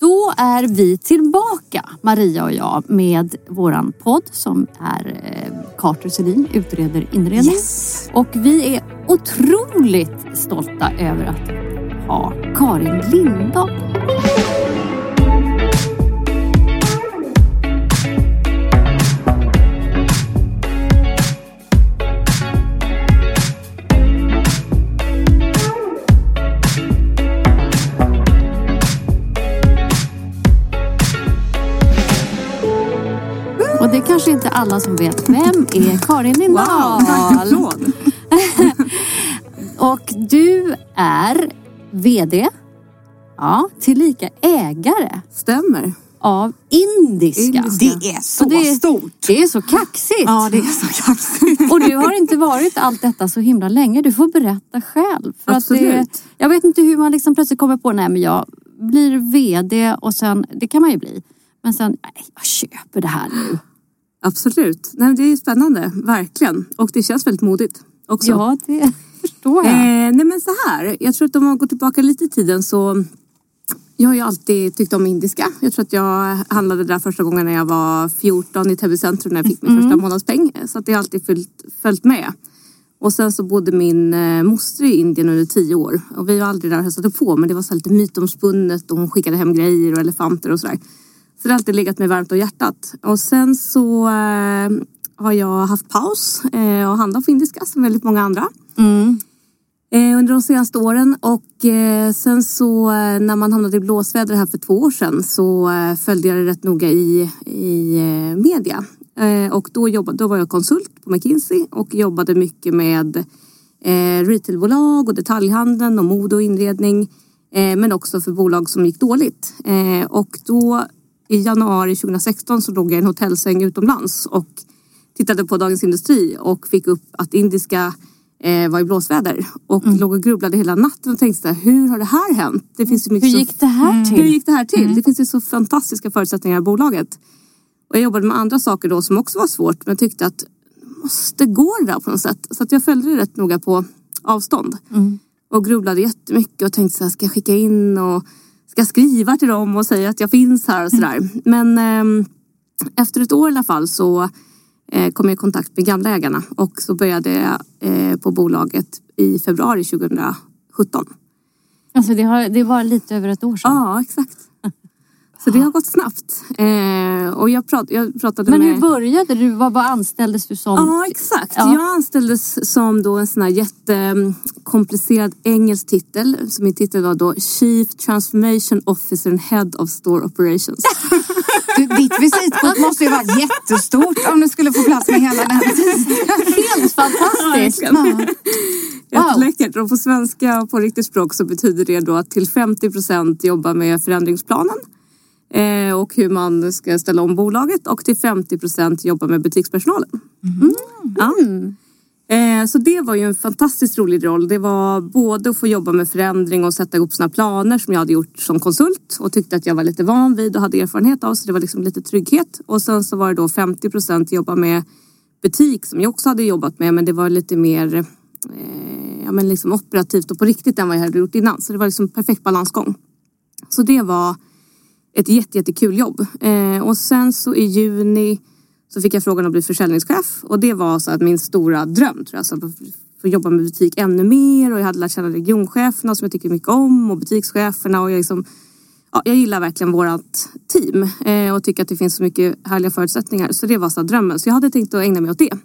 Då är vi tillbaka, Maria och jag, med våran podd som är eh, Carter Selin utreder inredning. Yes. Och vi är otroligt stolta över att ha Karin Lindahl. Och det är kanske inte alla som vet, vem är Karin Lindahl? Wow. Och du är VD, ja, tillika ägare Stämmer. av Indiska. Indiska. Det är så Och det, stort. Det är så kaxigt. Ja, det är så kaxigt. Och du har inte varit allt detta så himla länge. Du får berätta själv. För Att det, Absolut. jag vet inte hur man liksom plötsligt kommer på, nej men jag blir VD och sen, det kan man ju bli. Men sen, nej jag köper det här nu. Absolut. Nej, det är spännande, verkligen. Och det känns väldigt modigt också. Ja, det förstår Eh, jag. nej men så här, jag tror att om man går tillbaka lite i tiden så jag har ju alltid tyckt om indiska. Jag tror att jag handlade där första gången när jag var 14 i Täby centrum när jag fick min första månadspeng. Så att det har alltid följt, följt med. Och sen så bodde min eh, moster i Indien under tio år. Och vi var aldrig där och hälsade på men det var så lite mytomspunnet och hon skickade hem grejer och elefanter och sådär. Så det har alltid legat mig varmt om hjärtat. Och sen så eh, har jag haft paus eh, och handlat på indiska som väldigt många andra. Eh, under de senaste åren och eh, sen så eh, när man hamnade i blåsväder här för två år sedan så eh, följde jag det rätt noga i, i media. Och då, jobbade, då var jag konsult på McKinsey och jobbade mycket med retailbolag och detaljhandeln och mode och inredning. Men också för bolag som gick dåligt. Och då i januari 2016 så låg jag i en hotellsäng utomlands och tittade på Dagens Industri och fick upp att indiska eh, var i blåsväder. Och låg och grubblade hela natten och tänkte hur har det här hänt? Det finns ju Hur mycket så- gick det här till? hur gick det här till? Det finns ju så fantastiska förutsättningar i bolaget. Och jag jobbade med andra saker då som också var svårt men jag tyckte att måste gå det där på något sätt. Så att jag följde det rätt noga på avstånd. Och grubblade jättemycket och tänkte så här, ska jag skicka in och ska skriva till dem och säga att jag finns här och sådär. Men ehm, efter ett år i alla fall så eh, kom jag i kontakt med gamla ägarna och så började jag eh, på bolaget i februari 2017. Alltså det, har, det var lite över ett år sedan. Ja, exakt. Så det har gått snabbt. Eh, och jag, prat, jag pratade Men med... hur började du? Vad, vad anställdes du som? Ja, exakt. Ja. Jag anställdes som då en sån här jättekomplicerad engelsk titel. Så min titel var då Chief Transformation Officer and Head of Store Operations. Du, ditt visitkort måste ju vara jättestort om du skulle få plats med hela den Helt fantastiskt! Jätteläckert. Och på svenska och på riktigt språk så betyder det då att till 50 procent jobba med förändringsplanen och hur man ska ställa om bolaget och till 50 procent jobba med butikspersonalen. Ja. Eh, Så det var ju en fantastiskt rolig roll. Det var både att få jobba med förändring och sätta ihop sina planer som jag hade gjort som konsult och tyckte att jag var lite van vid och hade erfarenhet av. Så det var liksom lite trygghet. Och sen så var det då 50 procent jobba med butik som jag också hade jobbat med men det var lite mer eh, ja, men liksom operativt och på riktigt än vad jag hade gjort innan. Så det var liksom perfekt balansgång. Så det var ett jätte, jättekul jobb. Eh, och sen så i juni så fick jag frågan att bli försäljningschef och det var så att min stora dröm tror jag. Så att få jobba med butik ännu mer och jag hade lärt känna regioncheferna som jag tycker mycket om och butikscheferna och jag liksom Ja, jag gillar verkligen vårt team eh, och tycker att det finns så mycket härliga förutsättningar. Så det var så drömmen. Så jag hade tänkt att ägna mig åt det.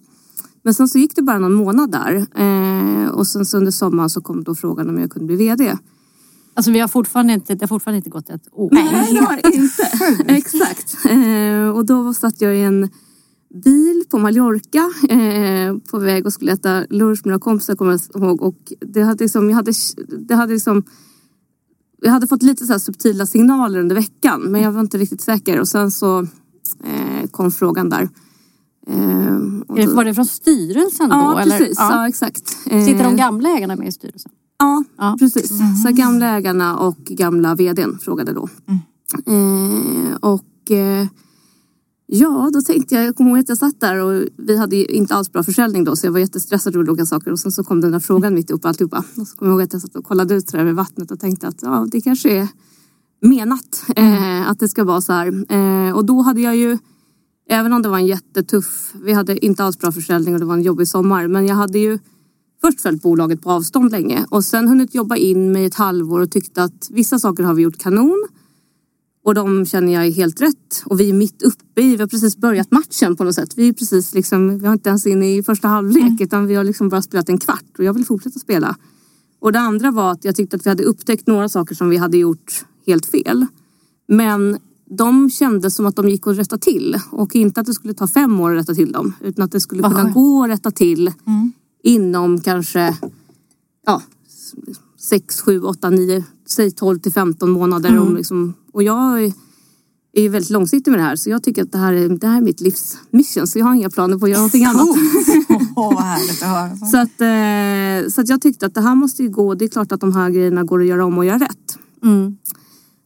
Men sen så gick det bara någon månad där eh, och sen så under sommaren så kom då frågan om jag kunde bli VD. Alltså vi har fortfarande inte, det har fortfarande inte gått ett år. Nej, det har inte. Exakt. Eh, och då satt jag i en bil på Mallorca eh, på väg och skulle äta lunch med några kompisar kommer jag ihåg. Och det hade liksom, jag hade, det hade liksom jag hade fått lite så subtila signaler under veckan men jag var inte riktigt säker och sen så eh, kom frågan där. Eh. Var det från styrelsen då? Ja, eller? precis. Ja. ja exakt. Sitter de eh, gamla ägarna med i styrelsen? Ja, ja. precis. Mm. Så gamla ägarna och gamla vdn frågade då. Mm. Eh, och eh, ja, då tänkte jag, jag kommer ihåg att jag satt där och vi hade inte alls bra försäljning då så jag var jättestressad över olika saker och sen så kom den där frågan mitt upp alltihopa. Och så kommer jag ihåg att jag satt och kollade ut över vattnet och tänkte att ja, det kanske är menat eh, att det ska vara så här. Eh, och då hade jag ju Även om det var en jättetuff, vi hade inte alls bra försäljning och det var en jobbig sommar. Men jag hade ju först följt bolaget på avstånd länge och sen hunnit jobba in mig ett halvår och tyckte att vissa saker har vi gjort kanon. Och de känner jag är helt rätt. Och vi är mitt uppe i, vi har precis börjat matchen på något sätt. Vi är precis liksom, vi har inte ens inne i första halvlek mm. utan vi har liksom bara spelat en kvart och jag vill fortsätta spela. Och det andra var att jag tyckte att vi hade upptäckt några saker som vi hade gjort helt fel. Men de kändes som att de gick att rätta till och inte att det skulle ta fem år att rätta till dem utan att det skulle kunna gå att rätta till mm. Inom kanske ja, sex, sju, åtta, nio, säg 12 till 15 månader. Mm. Och, liksom, och jag är, är väldigt långsiktig med det här så jag tycker att det här är, det här är mitt livs mission så jag har inga planer på att göra någonting annat. Oh, vad härligt att höra. Så, att, eh, så att jag tyckte att det här måste ju gå, det är klart att de här grejerna går att göra om och göra rätt. Mm.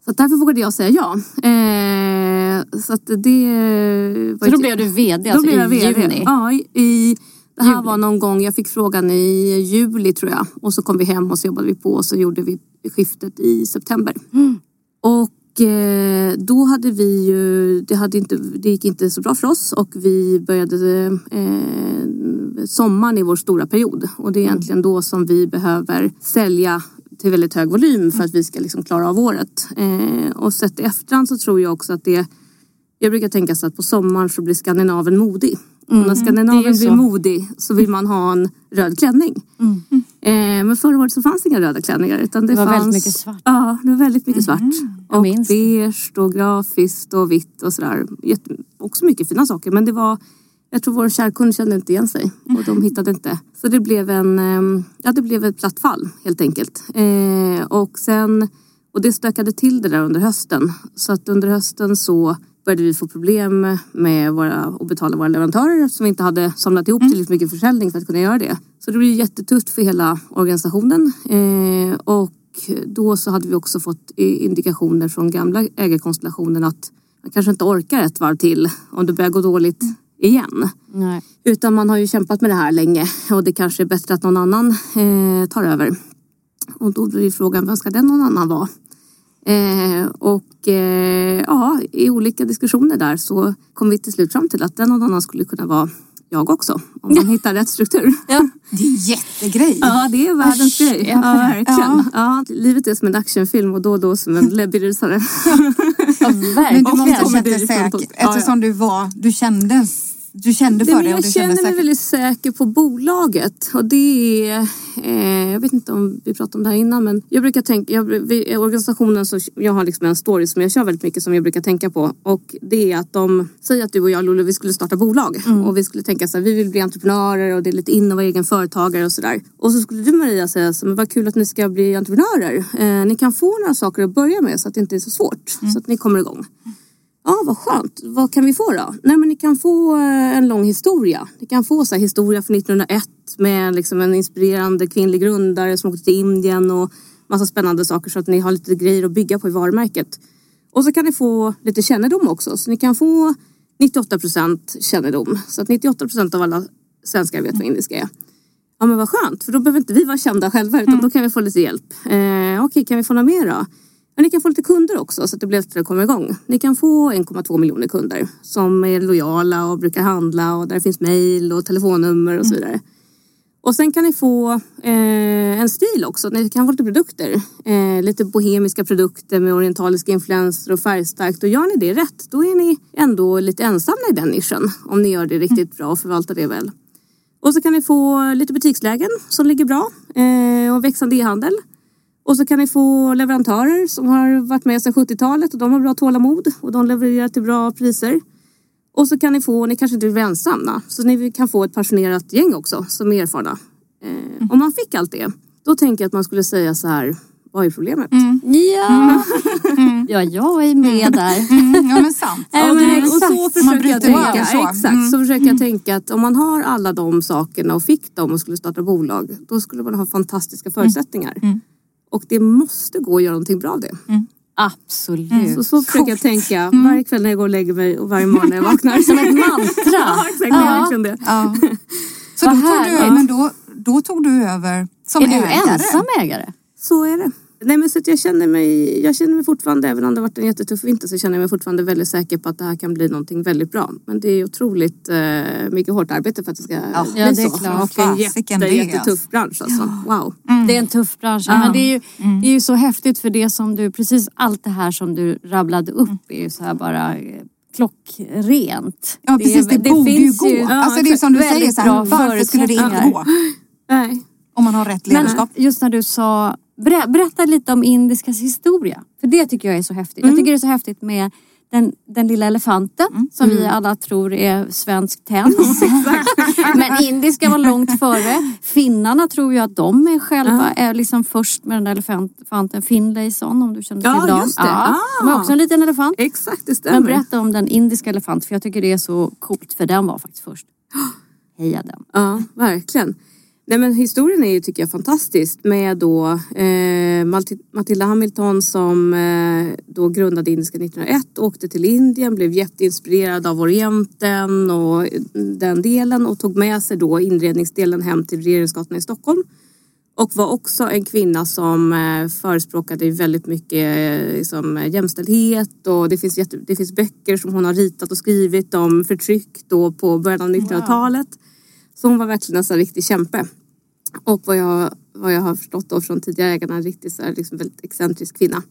Så därför vågade jag säga ja. Eh, så att det... Så då blev du VD alltså blev jag i VD. juni? Ja, i, det här juli. var någon gång, jag fick frågan i juli tror jag. Och så kom vi hem och så jobbade vi på och så gjorde vi skiftet i september. Mm. Och eh, då hade vi ju, det, hade inte, det gick inte så bra för oss och vi började eh, sommaren i vår stora period. Och det är egentligen då som vi behöver sälja till väldigt hög volym för att vi ska liksom klara av året. Eh, och sett i efterhand så tror jag också att det jag brukar tänka så att på sommaren så blir skandinaven modig. Mm. Och när skandinaven blir modig så vill man ha en röd klänning. Mm. Eh, men förra året så fanns inga röda klänningar. Utan det, det var fanns, väldigt mycket svart. Ja, det var väldigt mycket svart. Mm. Och beige och grafiskt och vitt och sådär. Också mycket fina saker men det var jag tror vår kärkund kände inte igen sig och de hittade inte. Så det blev en, ehm, ja det blev ett platt fall helt enkelt. Eh, och sen, och det stökade till det där under hösten. Så att under hösten så började vi få problem med våra, att betala våra leverantörer eftersom vi inte hade samlat ihop mm. tillräckligt mycket försäljning för att kunna göra det. Så det blev jättetufft för hela organisationen. Eh, och då så hade vi också fått indikationer från gamla ägarkonstellationen att man kanske inte orkar ett varv till om det börjar gå dåligt igen. Nej. Utan man har ju kämpat med det här länge och det kanske är bättre att någon annan eh, tar över. Och då blir frågan, vem ska den någon annan vara? Eh, och eh, ja, i olika diskussioner där så kom vi till slut fram till att den någon annan skulle kunna vara jag också. Om man hittar rätt struktur. Ja. Det är en jättegrej. Ja, det är världens Asch, grej. Ja, verkligen. Ja. Ja, livet är som en actionfilm och då och då som en läbbirusare. ja, Men du måste ha känt dig säker eftersom du var, du kändes du kände för det? Jag känner mig väldigt säker på bolaget. Och det är, eh, jag vet inte om vi pratade om det här innan men jag brukar tänka, jag, vi, organisationen så jag har liksom en story som jag kör väldigt mycket som jag brukar tänka på. Och det är att de säger att du och jag Lolo vi skulle starta bolag. Mm. Och vi skulle tänka så här, vi vill bli entreprenörer och det är lite in att vara egen företagare och sådär. Och så skulle du Maria säga så men vad kul att ni ska bli entreprenörer. Eh, ni kan få några saker att börja med så att det inte är så svårt. Mm. Så att ni kommer igång. Ja, ah, vad skönt. Vad kan vi få då? Nej, men ni kan få eh, en lång historia. Ni kan få så här, historia från 1901 med liksom en inspirerande kvinnlig grundare som åkte till Indien och massa spännande saker så att ni har lite grejer att bygga på i varumärket. Och så kan ni få lite kännedom också. Så ni kan få 98 procent kännedom. Så att 98 procent av alla svenskar vet vad indiska är. Ja men vad skönt, för då behöver inte vi vara kända själva utan mm. då kan vi få lite hjälp. Eh, Okej, okay, kan vi få något mer då? Men ni kan få lite kunder också så att det blir lättare att komma igång. Ni kan få 1,2 miljoner kunder som är lojala och brukar handla och där finns mejl och telefonnummer och så mm. vidare. Och sen kan ni få eh, en stil också. Ni kan få lite produkter. Eh, lite bohemiska produkter med orientaliska influenser och färgstarkt. Och gör ni det rätt, då är ni ändå lite ensamma i den nischen. Om ni gör det riktigt bra och förvaltar det väl. Och så kan ni få lite butikslägen som ligger bra eh, och växande e-handel. Och så kan ni få leverantörer som har varit med sedan 70-talet och de har bra tålamod och de levererar till bra priser. Och så kan ni få, ni kanske inte vill ensamma, så ni kan få ett passionerat gäng också som är erfarna. Eh, om man fick allt det, då tänker jag att man skulle säga så här, vad är problemet? Mm. Ja. Mm. ja, jag är med där. Mm. Ja men sant. Ja, men, och så försöker jag tänka, så. Exakt, mm. så försöker jag tänka att om man har alla de sakerna och fick dem och skulle starta bolag, då skulle man ha fantastiska förutsättningar. Mm. Och det måste gå att göra någonting bra av det. Absolut. Mm. Så, så försöker jag tänka mm. varje kväll när jag går och lägger mig och varje morgon när jag vaknar. Som ett mantra. ja, exakt. Ja. Det. Ja. Så då tog, du, men då, då tog du över som är ägare? Är du ensam ägare? Så är det. Nej, men så jag, känner mig, jag känner mig fortfarande, även om det har varit en jättetuff vinter, så känner jag mig fortfarande väldigt säker på att det här kan bli någonting väldigt bra. Men det är otroligt eh, mycket hårt arbete för att det ska ja, bli ja, det är så. Klart. Och en jätte, jättetuff bransch alltså. Wow. Mm. Det är en tuff bransch. Ja. Men det är, ju, mm. det är ju så häftigt för det som du, precis allt det här som du rabblade upp mm. är ju så här bara eh, klockrent. Ja precis, det, det, det borde ju gå. Ju, alltså det är som du säger, så här, varför skulle det inte gå? Nej. Om man har rätt ledarskap. Men just när du sa Berätta lite om indiskas historia. För det tycker jag är så häftigt. Mm. Jag tycker det är så häftigt med den, den lilla elefanten mm. som vi mm. alla tror är svensk tens. Men indiska var långt före. Finnarna tror ju att de är själva är liksom först med den där elefanten Finlayson om du känner till ja, dem. Just det. Ja, de har också en liten elefant. Exakt, det stämmer. Men berätta om den indiska elefanten för jag tycker det är så coolt för den var faktiskt först. Heja den. Ja, verkligen. Nej, men historien är ju, tycker jag, fantastisk med då eh, Matilda Hamilton som eh, då grundade Indiska 1901, åkte till Indien, blev jätteinspirerad av Orienten och den delen och tog med sig då inredningsdelen hem till Regeringsgatan i Stockholm. Och var också en kvinna som eh, förespråkade väldigt mycket eh, liksom, jämställdhet och det finns, jätte, det finns böcker som hon har ritat och skrivit om förtryck då på början av 1900-talet. Wow. Så hon var verkligen en sån riktig kämpe. Och vad jag, vad jag har förstått då från tidigare ägarna, en riktigt så här, liksom väldigt excentrisk kvinna.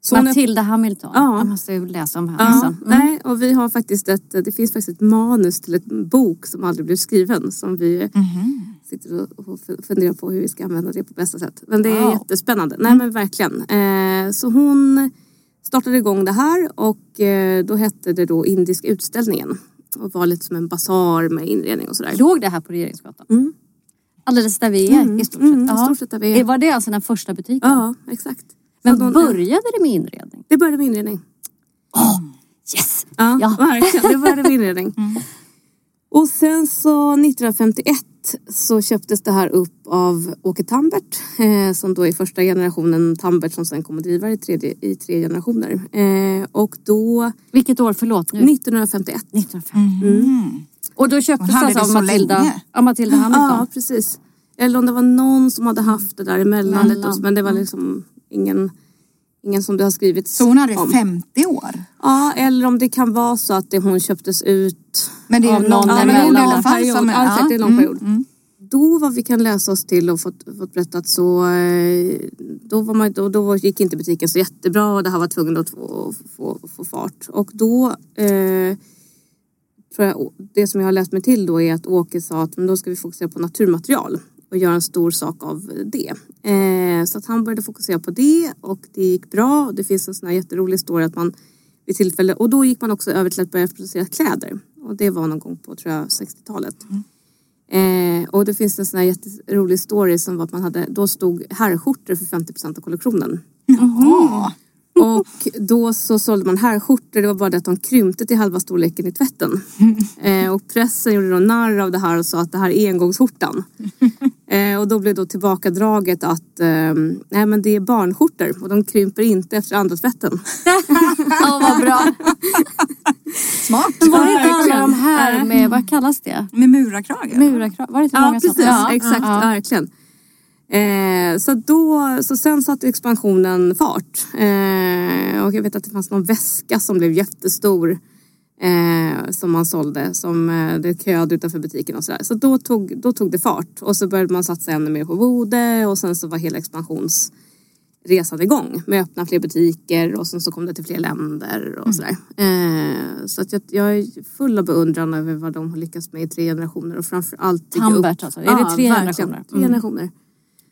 Så Matilda Hamilton. Ja. Jag måste ju läsa om henne ja. sen. Mm. Nej, och vi har faktiskt ett, det finns faktiskt ett manus till en bok som aldrig blev skriven som vi mm. sitter och funderar på hur vi ska använda det på bästa sätt. Men det är wow. jättespännande. Nej men verkligen. Eh, så hon startade igång det här och eh, då hette det då Indiska utställningen och var lite som en basar med inredning och sådär. Låg det här på Regeringsgatan? Mm. Alldeles där vi är mm, i stort sett? Mm, i stort sett där vi är. Var det alltså den första butiken? Ja, exakt. Men någon, började det med inredning? Det började med inredning. Oh, yes! Ja, ja. verkligen. Det började med inredning. mm. Och sen så 1951 så köptes det här upp av Åke Tambert eh, som då är första generationen Tambert som sen kommer driva i, tredje, i tre generationer. Eh, och då... Vilket år, förlåt? Nu? 1951. 1951. Mm. Och då köptes det alltså av Matilda, av Matilda Hamilton? Ja, precis. Eller om det var någon som hade haft det där emellan lite, men det var liksom ingen, ingen som det har skrivits Så hon hade om. 50 år? Ja, eller om det kan vara så att det hon köptes ut men det är av någon. Det är en period. Som ja, exakt, det är en lång mm, period. Mm. Då vad vi kan läsa oss till och fått, fått berättat så eh, då, var man, då, då gick inte butiken så jättebra och det här var tvungen att få, få, få fart. Och då eh, tror jag, det som jag har läst mig till då är att Åke sa att men då ska vi fokusera på naturmaterial och göra en stor sak av det. Eh, så att han började fokusera på det och det gick bra. Det finns en sån här jätterolig historia att man vid tillfälle och då gick man också över till att börja producera kläder och det var någon gång på tror jag 60-talet. Mm. Eh, och det finns en sån här jätterolig story som var att man hade, då stod herrskjortor för 50% av kollektionen. Jaha. Och då så sålde man herrskjortor, det var bara det att de krympte till halva storleken i tvätten. Eh, och pressen gjorde då narr av det här och sa att det här är engångsskjortan. Eh, och då blev då tillbakadraget att eh, nej men det är barnskjortor och de krymper inte efter andra tvätten. Ja vad bra. Smart. Var det inte alla de här med, vad kallas det? Med murakrage? Murakrage, var det inte ja, många precis, ja, exakt, ja. verkligen. Eh, så, då, så sen satte expansionen fart. Eh, och jag vet att det fanns någon väska som blev jättestor. Eh, som man sålde, som eh, det köade utanför butiken och sådär. Så då tog, då tog det fart och så började man satsa ännu mer på Bode och sen så var hela expansionsresan igång med att öppna fler butiker och sen så kom det till fler länder och mm. sådär. Eh, så att jag, jag, är full av beundran över vad de har lyckats med i tre generationer och framförallt Tambert alltså, är det tre ja, generationer? Tre mm.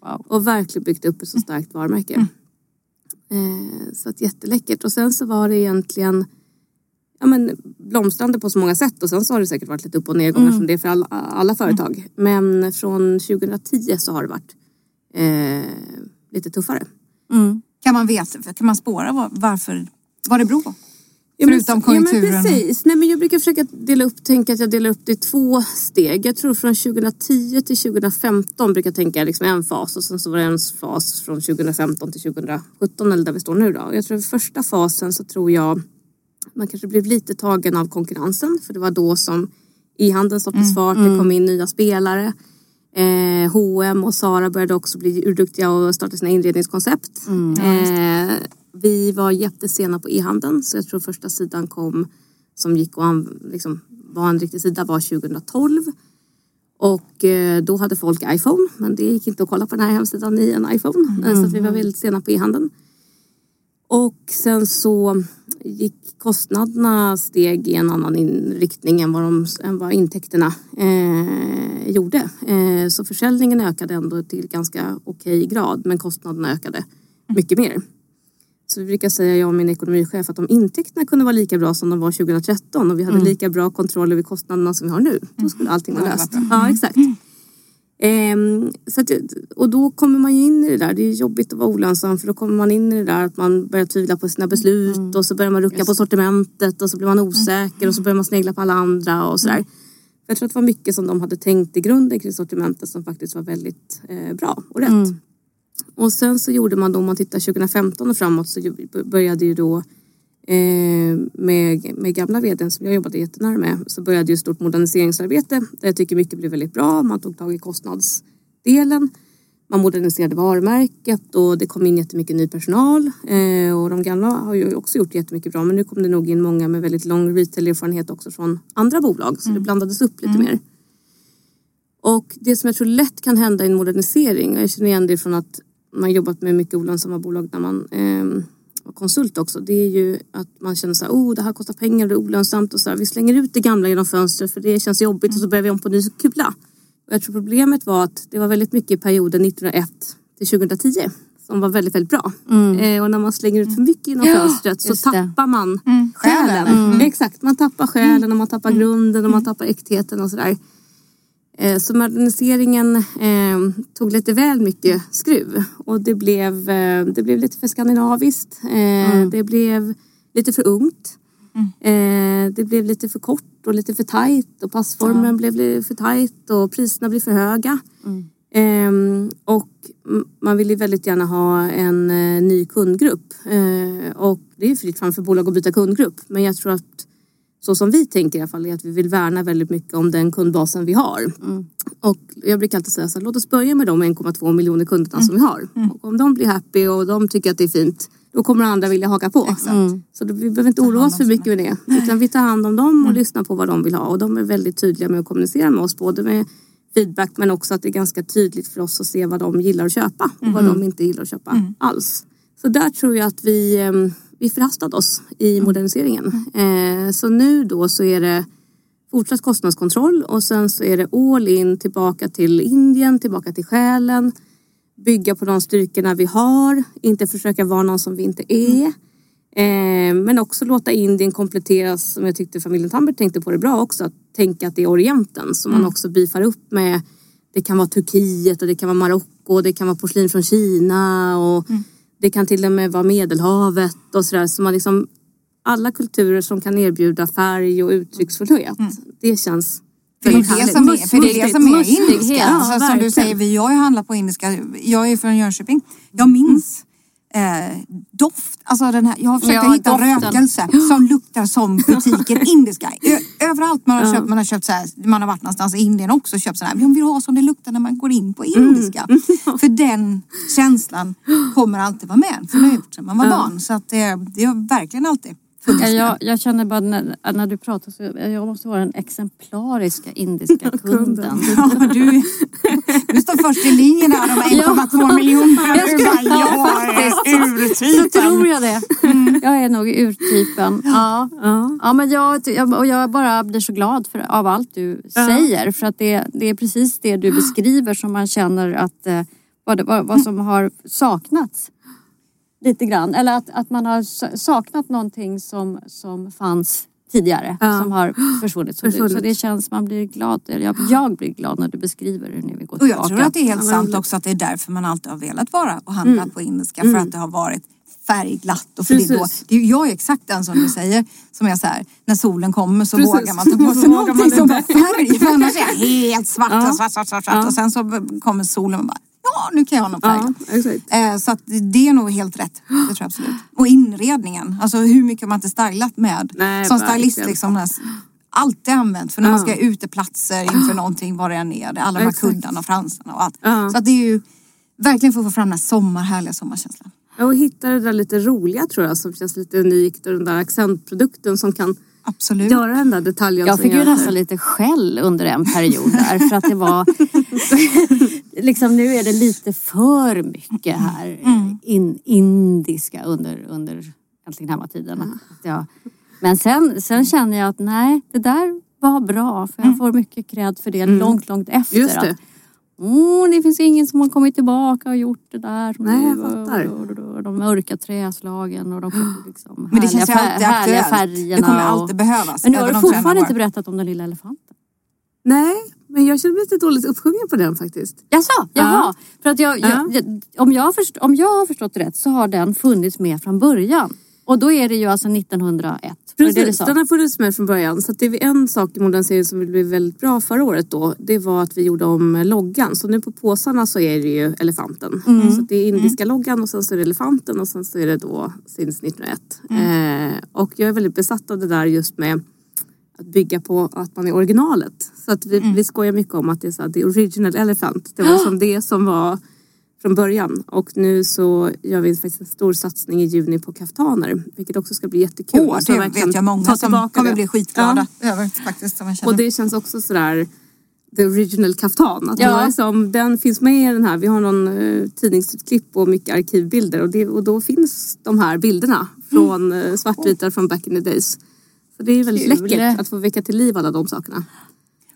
Wow. Och verkligen byggt upp ett så starkt varumärke. Mm. Eh, så att jätteläckert. Och sen så var det egentligen ja, men, blomstrande på så många sätt och sen så har det säkert varit lite upp och nedgångar mm. som det är för alla, alla företag. Men från 2010 så har det varit eh, lite tuffare. Mm. Kan man veta, kan man spåra varför, vad det beror på? Förutom konjunkturen? Ja, men precis. Nej, men jag brukar försöka dela upp, tänka att jag delar upp det i två steg. Jag tror från 2010 till 2015 brukar jag tänka liksom en fas och sen så var det en fas från 2015 till 2017 eller där vi står nu då. Jag tror första fasen så tror jag man kanske blev lite tagen av konkurrensen för det var då som e-handeln satte mm. fart, det mm. kom in nya spelare. Eh, H&M och Sara började också bli urduktiga och starta sina inredningskoncept. Mm. Eh, vi var jättesena på e-handeln så jag tror första sidan kom som gick och liksom, var en riktig sida var 2012. Och eh, då hade folk iPhone men det gick inte att kolla på den här hemsidan i en iPhone. Mm. Så vi var väldigt sena på e-handeln. Och sen så gick kostnaderna steg i en annan inriktning än vad, de, än vad intäkterna eh, gjorde. Eh, så försäljningen ökade ändå till ganska okej grad men kostnaderna ökade mycket mer. Så vi brukar säga, jag och min ekonomichef, att om intäkterna kunde vara lika bra som de var 2013 och vi hade mm. lika bra kontroll över kostnaderna som vi har nu, då skulle allting vara löst. Ja, exakt. Ehm, så att, och då kommer man ju in i det där. Det är jobbigt att vara olönsam för då kommer man in i det där att man börjar tvivla på sina beslut mm. och så börjar man rucka Just. på sortimentet och så blir man osäker mm. och så börjar man snegla på alla andra och sådär. Mm. Jag tror att det var mycket som de hade tänkt i grunden kring sortimentet som faktiskt var väldigt eh, bra och rätt. Mm. Och sen så gjorde man då, om man tittar 2015 och framåt så började ju då eh, med, med gamla vdn som jag jobbade jättenära med så började ju stort moderniseringsarbete där jag tycker mycket blev väldigt bra. Man tog tag i kostnadsdelen. Man moderniserade varumärket och det kom in jättemycket ny personal. Eh, och de gamla har ju också gjort jättemycket bra men nu kom det nog in många med väldigt lång retail-erfarenhet också från andra bolag så mm. det blandades upp lite mm. mer. Och det som jag tror lätt kan hända i en modernisering, och jag känner igen det från att man jobbat med mycket olönsamma bolag när man eh, var konsult också. Det är ju att man känner så här, oh det här kostar pengar, det är olönsamt och så här. Vi slänger ut det gamla genom fönstret för det känns jobbigt och så börjar vi om på ny kula. Och jag tror problemet var att det var väldigt mycket i perioden 1901 till 2010 som var väldigt, väldigt bra. Mm. Eh, och när man slänger ut för mycket genom fönstret så tappar man mm. själen. Mm. Exakt, man tappar själen och man tappar mm. grunden och man tappar äktheten och sådär. Eh, så moderniseringen eh, tog lite väl mycket skruv och det blev, eh, det blev lite för skandinaviskt. Eh, mm. Det blev lite för ungt. Mm. Eh, det blev lite för kort och lite för tajt och passformen ja. blev för tajt och priserna blev för höga. Mm. Ehm, och man ville väldigt gärna ha en eh, ny kundgrupp. och det är fritt fram för bolag att byta kundgrupp men jag tror att så som vi tänker i alla fall är att vi vill värna väldigt mycket om den kundbasen vi har. Mm. Och jag brukar alltid säga så här, låt oss börja med de 1,2 miljoner kunderna mm. som vi har. Mm. Och om de blir happy och de tycker att det är fint då kommer andra vilja haka på. Mm. Så då, vi behöver inte oroa oss för mycket med det. Utan vi tar hand om dem och mm. lyssnar på vad de vill ha. Och de är väldigt tydliga med att kommunicera med oss. Både med feedback men också att det är ganska tydligt för oss att se vad de gillar att köpa och vad mm. de inte gillar att köpa alls. Så där tror jag att vi ehm, vi förhastade oss i mm. moderniseringen. Mm. Eh, så nu då så är det fortsatt kostnadskontroll och sen så är det all in tillbaka till Indien, tillbaka till själen. Bygga på de styrkorna vi har, inte försöka vara någon som vi inte är. Eh, men också låta Indien kompletteras, som jag tyckte familjen Tambert tänkte på det bra också, att tänka att det är Orienten som mm. man också bifar upp med. Det kan vara Turkiet och det kan vara Marocko, det kan vara porslin från Kina och mm det kan till och med vara Medelhavet och sådär. Så man liksom, alla kulturer som kan erbjuda färg och uttrycksfullhet. Mm. Det känns för det, är det, som är, för det är det som är indiska. Ja, alltså, som du säger, vi har ju handlat på indiska. Jag är från Jönköping. Jag minns eh, doft. Alltså den här, jag har försökt ja, hitta doften. rökelse som luktar som butiker indiska. Ö överallt man har, köpt, man har köpt så här, man har varit någonstans i Indien också och köpt sådär. Man vill ha som det luktar när man går in på mm. indiska. Mm. För den känslan kommer alltid vara med. För det har gjort sedan man var barn. Så att det, det har verkligen alltid Ja, jag, jag känner bara när, när du pratar så jag måste vara den exemplariska indiska kunden. Ja, du, du står först i linjen där de 1,2 miljoner. Jag ska, ja, faktiskt. Så tror jag det. Mm. Jag är nog urtypen. Ja. Ja. ja men jag, jag, och jag bara blir så glad för, av allt du ja. säger. För att det, det är precis det du beskriver som man känner att eh, vad, vad, vad som har saknats lite grann. Eller att, att man har saknat någonting som, som fanns tidigare ja. som har försvunnit. Så, försvunnit. Så det känns, man blir glad. Jag, jag blir glad när du beskriver hur ni vill gå tillbaka. Och jag tror att det är helt sant också att det är därför man alltid har velat vara och handla mm. på indiska. För mm. att det har varit färgglatt. Och för det då, det, jag är exakt den som du säger. Som är så här, när solen kommer så Precis. vågar man ta på sig någonting som har färg. För annars är jag helt svart, ja. svart, svart, svart, svart. Ja. Och sen så kommer solen och bara ja nu kan jag ha någon färg. Ja, eh, så att det är nog helt rätt. Det tror jag absolut. Och inredningen, alltså hur mycket har man inte stylat med? Nej, som stylist liksom. Alltid använt för när man ska ha uteplatser inför någonting, vad det än är. Alla de här kuddarna och fransarna och allt. Så att det är ju verkligen för att få fram den här sommar, härliga sommarkänslan. Ja, och hitta det där lite roliga tror jag som känns lite unikt och den där accentprodukten som kan Absolut. göra den där detaljen. Jag fick ju nästan lite skäll under en period där för att det var liksom nu är det lite för mycket här mm. in, indiska under, under äntligen hemma-tiden. Mm. Ja. Men sen, sen känner jag att nej, det där var bra för jag mm. får mycket cred för det mm. långt, långt efter. Just det. Oh, det finns ingen som har kommit tillbaka och gjort det där. Nej, jag fattar. De mörka träslagen och de liksom, Men det känns ju alltid härliga färgerna. Det kommer alltid och... behövas. Men nu har du fortfarande inte berättat om den lilla elefanten. Nej, men jag känner mig lite dåligt uppsjungen på den faktiskt. Jaså? Jaha. Ja. För att jag, jag, jag, om, jag först, om jag har förstått rätt så har den funnits med från början. Och då är det ju alltså 1901. Precis, den har funnits med från början. Så det är en sak i moderniseringen som blev väldigt bra förra året då. Det var att vi gjorde om loggan. Så nu på påsarna så är det ju elefanten. Mm. Så det är indiska mm. loggan och sen så är det elefanten och sen så är det då since 1901. Mm. Eh, och jag är väldigt besatt av det där just med att bygga på att man är originalet. Så att vi, mm. vi skojar mycket om att det är så här, the original elephant. Det var som det som var från början. Och nu så gör vi faktiskt en stor satsning i juni på kaftaner. Vilket också ska bli jättekul. Åh, det vet jag många som kommer det. bli skitglada ja. över faktiskt. Och det känns också sådär the original kaftan. Att ja. liksom, den finns med i den här. Vi har någon uh, tidningsutklipp och mycket arkivbilder och, det, och då finns de här bilderna från uh, svartvita från back in the days. Så det är väldigt Kul. läckert att få väcka till liv alla de sakerna.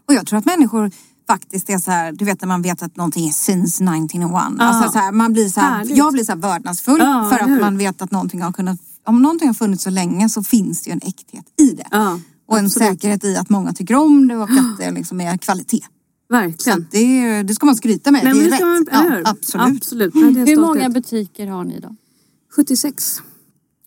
Och jag tror att människor faktiskt är så här, du vet när man vet att någonting är since 1901. Ja. Alltså så här, man blir så här, jag blir så här vördnadsfull ja, för att man vet att någonting har kunnat, om någonting har funnits så länge så finns det ju en äkthet i det. Ja, och en absolut. säkerhet i att många tycker om det och att det liksom är kvalitet. Verkligen. Så det, det ska man skryta med. Nej, det är rätt. Man, ja, absolut. absolut. Hur många butiker har ni då? 76.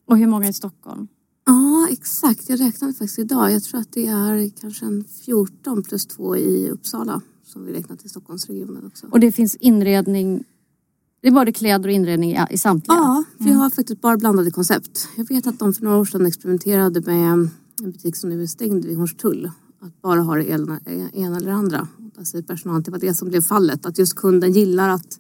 Och hur många i Stockholm? Ja, exakt. Jag räknade faktiskt idag. Jag tror att det är kanske en 14 plus 2 i Uppsala som vi räknar till Stockholmsregionen också. Och det finns inredning det är både kläder och inredning i, samtliga? Ja, vi mm. har faktiskt bara blandade koncept. Jag vet att de för några år sedan experimenterade med en butik som nu är stängd vid Hornstull. Att bara ha det ena, ena eller andra. Där säger personalen att det var det som blev fallet. Att just kunden gillar att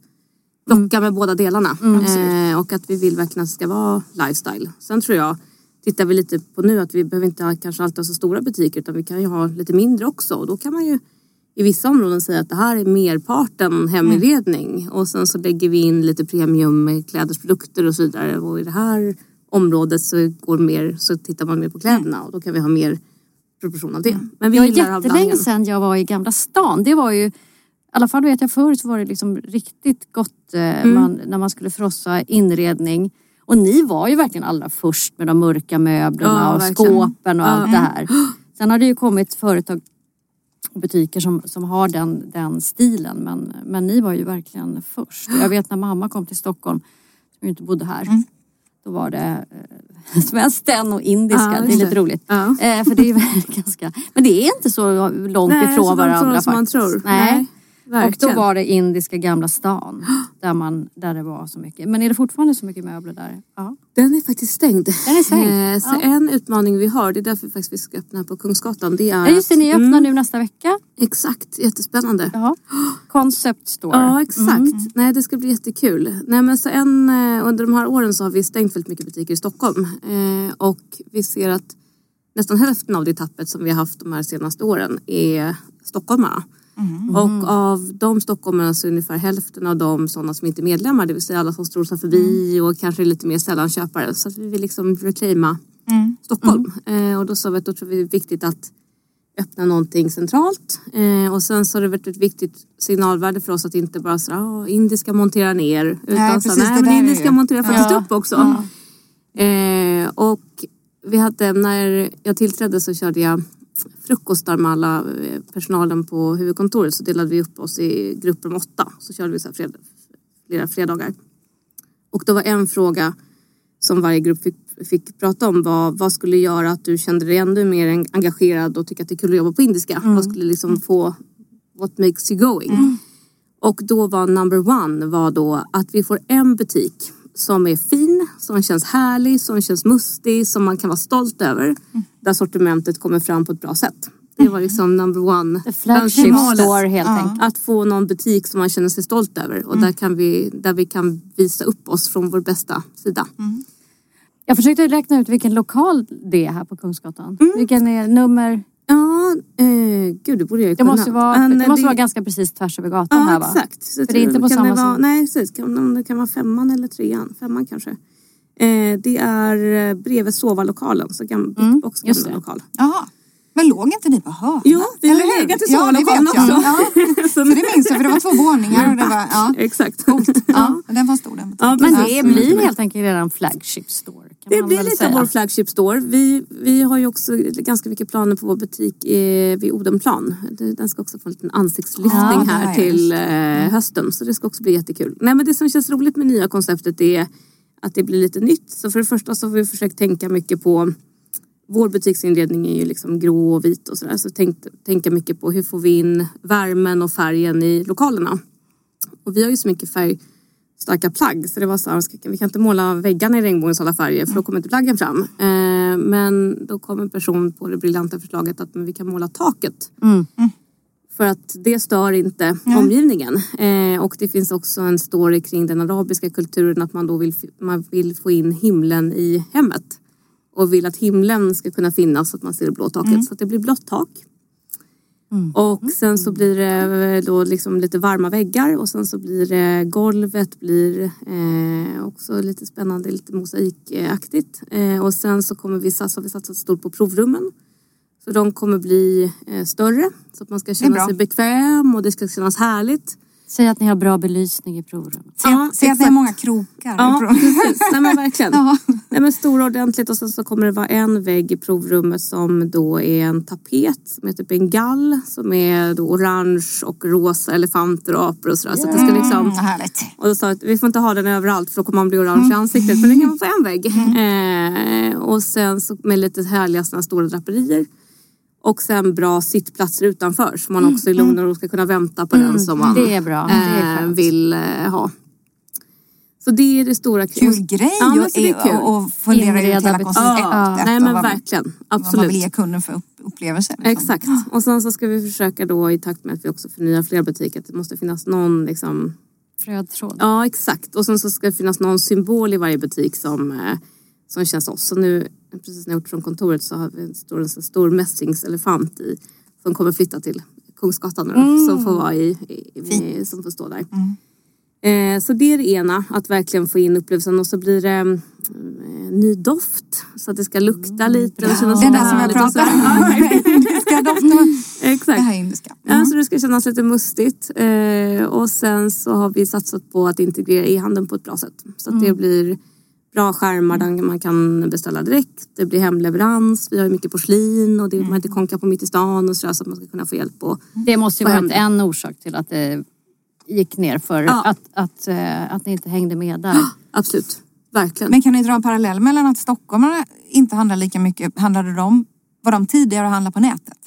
locka mm. med båda delarna. Mm, eh, och att vi vill verkligen att det ska vara lifestyle. Sen tror jag, tittar vi lite på nu, att vi behöver inte ha, kanske alltid ha så stora butiker utan vi kan ju ha lite mindre också. Och då kan man ju i vissa områden säga att det här är merparten heminredning mm. och sen så lägger vi in lite premium klädesprodukter och så vidare och i det här området så, går mer, så tittar man mer på kläderna och då kan vi ha mer proportion av det. Mm. Men vi det var jättelänge sedan jag var i Gamla stan. Det var ju, i alla fall vet jag förut var det liksom riktigt gott eh, mm. man, när man skulle frossa inredning. Och ni var ju verkligen allra först med de mörka möblerna ja, och verkligen. skåpen och ja. allt det här. Sen har det ju kommit företag butiker som, som har den, den stilen. Men, men ni var ju verkligen först. Jag vet när mamma kom till Stockholm, som ju inte bodde här. Mm. Då var det eh, svenskt och indiska. Ja, det är lite roligt. Ja. Eh, för det är ganska, men det är inte så långt Nej, ifrån varandra faktiskt. Man tror. Nej. Nej. Verkligen. Och då var det indiska Gamla stan där, man, där det var så mycket. Men är det fortfarande så mycket möbler där? Ja. Den är faktiskt stängd. Den är stängd? Eh, Så Ja. en utmaning vi har, det är därför faktiskt vi ska öppna på Kungsgatan. Det är Ja just det, ni öppnar Mm, nu nästa vecka. Exakt, jättespännande. Jaha. Concept store. Ja exakt. Nej det ska bli jättekul. Nej men så en, eh, under de här åren så har vi stängt väldigt mycket butiker i Stockholm. Eh, och vi ser att nästan hälften av det tappet som vi har haft de här senaste åren är stockholmare. Och av de stockholmarna så är ungefär hälften av dem sådana som inte är medlemmar. Det vill säga alla som strosar förbi och kanske är lite mer sällanköpare. Så att vi vill liksom reclaima Stockholm. Eh, och då sa vi att då tror vi det är viktigt att öppna någonting centralt. Eh, och sen så har det varit ett viktigt signalvärde för oss att inte bara säga ah, indiska monterar ner. Utan Nej, så, precis, nej det men indiska monterar faktiskt Ja. upp också. Eh, och vi hade, när jag tillträdde så körde jag frukostar med alla eh, personalen på huvudkontoret. Så delade vi upp oss i grupper om åtta. Så körde vi så fred, flera fredagar. Och då var en fråga som varje grupp fick, fick prata om var vad skulle göra att du kände dig ännu mer en- engagerad och tycker att det är kul att jobba på indiska? Vad skulle liksom få what makes you going? Och då var number one var då att vi får en butik som är fin, som känns härlig, som känns mustig, som man kan vara stolt över. Där sortimentet kommer fram på ett bra sätt. Det var liksom number one. Flagship store helt enkelt. Att få någon butik som man känner sig stolt över och där, kan vi, där vi kan visa upp oss från vår bästa sida. Jag försökte räkna ut vilken lokal det är här på Kungsgatan. Mm. Vilken är nummer? Ja, eh, gud det borde jag ju Det kunna. måste, vara, Men, det eh, måste vara ganska precis tvärs över gatan Ja, här va? exakt. Så det är inte på kan samma det vara, sida. Nej, precis. Kan, om det kan vara femman eller trean. Femman kanske. Eh, det är eh, bredvid sovalokalen, så gam, Mm, också just det. lokal. Jaha. Men låg inte ni på hörnan? Jo, vi har Eller hur? legat i Ja, det sovalokalen vet jag. också. Ja. Så det minns jag, för det var två våningar och det var... Ja, Exakt. ja. Den var stor den Ja. Men det blir helt enkelt redan flagship store. Det blir lite säga. vår flagship store. Vi, vi har ju också ganska mycket planer på vår butik eh, vid Odenplan. Den ska också få en liten ansiktslyftning Ja, här till eh, hösten. Så det ska också bli jättekul. Nej, men det som känns roligt med nya konceptet är att det blir lite nytt. Så för det första så har vi försökt tänka mycket på vår butiksinredning är ju liksom grå och vit och sådär. Så tänk, tänka mycket på hur får vi in värmen och färgen i lokalerna. Och vi har ju så mycket färgstarka plagg så det var så här, vi kan inte måla väggarna i regnbågens alla färger för då kommer inte plaggen fram. Eh, men då kom en person på det briljanta förslaget att men vi kan måla taket. Mm. För att det stör inte omgivningen. Eh, och det finns också en story kring den arabiska kulturen att man då vill, man vill få in himlen i hemmet. Och vill att himlen ska kunna finnas så att man ser det blå taket. Så att det blir blått tak. Och sen så blir det eh, då liksom lite varma väggar och sen så blir det golvet blir eh, också lite spännande, lite mosaikaktigt. Eh, och sen så kommer vi satsa, har vi satsat stort på provrummen. Så de kommer bli eh, större så att man ska känna sig bekväm och det ska kännas härligt. Säg att ni har bra belysning i provrummet. Se, Ja, se att det är exakt. många krokar. Ja, i pro- precis. Nej men verkligen. Ja. Nej men stora ordentligt och sen så kommer det vara en vägg i provrummet som då är en tapet som heter bengal som är då orange och rosa elefanter och apor och sådär. Så att det ska liksom Mm, härligt. och då sa jag att vi får inte ha den överallt för då kommer man bli orange i ansiktet. Men den kan vara på en vägg. Eh, och sen så med lite härliga såna stora draperier. Och sen bra sittplatser utanför så man också i lugn och ro ska kunna vänta på den som man Det är bra. Det är eh, vill eh, ha. Så det är det stora Kul grej Ja, men och, så det är kul. och, och fundera ut hela konceptet. Ja, nej men vad, verkligen. vad man Absolut. vill ge kunden för upp, upplevelse. Liksom. Exakt. Och sen så ska vi försöka då i takt med att vi också förnyar fler butiker att det måste finnas någon liksom Röd tråd. Ja, exakt. Och sen så ska det finnas någon symbol i varje butik som, eh, som känns oss. Så nu, precis när jag gjort från kontoret så har vi en stor, en stor mässingselefant i, som kommer flytta till Kungsgatan nu då, som får vara i, i, i som får stå där. Eh, så det är det ena, att verkligen få in upplevelsen och så blir det mm, ny doft så att det ska lukta lite och kännas Det är det som jag pratar om. Indiska dofter. Exakt. Det här indiska. Ja, så det ska kännas lite mustigt. Eh, och sen så har vi satsat på att integrera e-handeln på ett bra sätt. Så att det blir bra skärmar där man kan beställa direkt. Det blir hemleverans. Vi har ju mycket porslin och det man inte konka på mitt i stan och sådär så att man ska kunna få hjälp. Och, Det måste ju varit en orsak till att det gick ner för Ja. att, att, eh, att ni inte hängde med där. absolut, verkligen. Men kan ni dra en parallell mellan att stockholmarna inte handlar lika mycket, handlade de, var de tidigare att handla på nätet?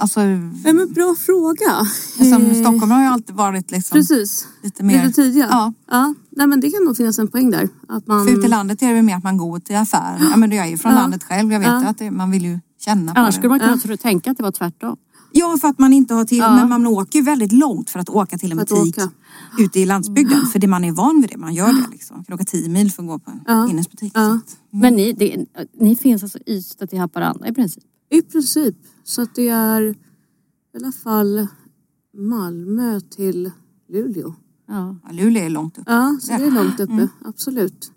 Alltså, Ja, men bra fråga. som Eh, Stockholm har ju alltid varit liksom Precis. lite mer... Lite tidiga. Ja. ja. Nej, men det kan nog finnas en poäng där. Att man... För ute i landet är det mer att man går till affären. Ja men jag är ju från Ja. landet själv. Jag vet Ja. ju att det, man vill ju känna på Annars det. skulle man kunna tro, tänka att det var tvärtom. Ja för att man inte har till, Ja. men man åker ju väldigt långt för att åka till en butik åka. ute i landsbygden. För det man är van vid det, man gör det liksom. Man kan åka tio mil för att gå på en Ja. innesbutik. Ja. Att, Men ni, det, ni finns alltså Ystad till Haparanda i princip? I princip. Så att det är i alla fall Malmö till Luleå. Ja. ja, Luleå är långt upp. Ja, så det är långt uppe. Mm. Absolut.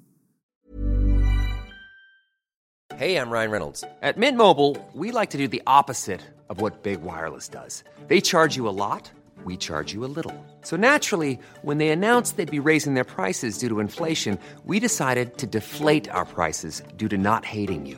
Hey, I'm Ryan Reynolds. At Mint Mobile, we like to do the opposite of what Big Wireless does. They charge you a lot, we charge you a little. So naturally, when they announced they'd be raising their prices due to inflation, we decided to deflate our prices due to not hating you.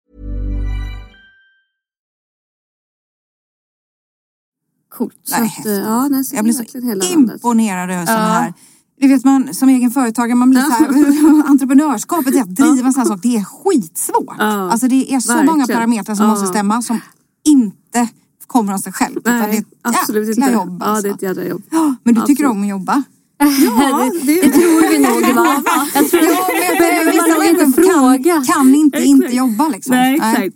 Coolt. Så Nej, att, eh, ja, nej, så Jag blir det så hela imponerad över sådana här du vet man som egen företagare, man blir så här, entreprenörskapet, att driva en sån här sak, det är skitsvårt. Ja, Alltså det är så verkligen. många parametrar som Ja. måste stämma som inte kommer av sig själv. utan det är Nej, ett absolut inte. jobb. Ja, Alltså. det är ett jädra jobb. Ja, Men du tycker Absolut. om att jobba? Ja, det, tror vi nog va? Jag tror, Ja, men man vissa människor fråga. Kan, kan inte Exakt. inte jobba liksom. Nej, exakt. Nej,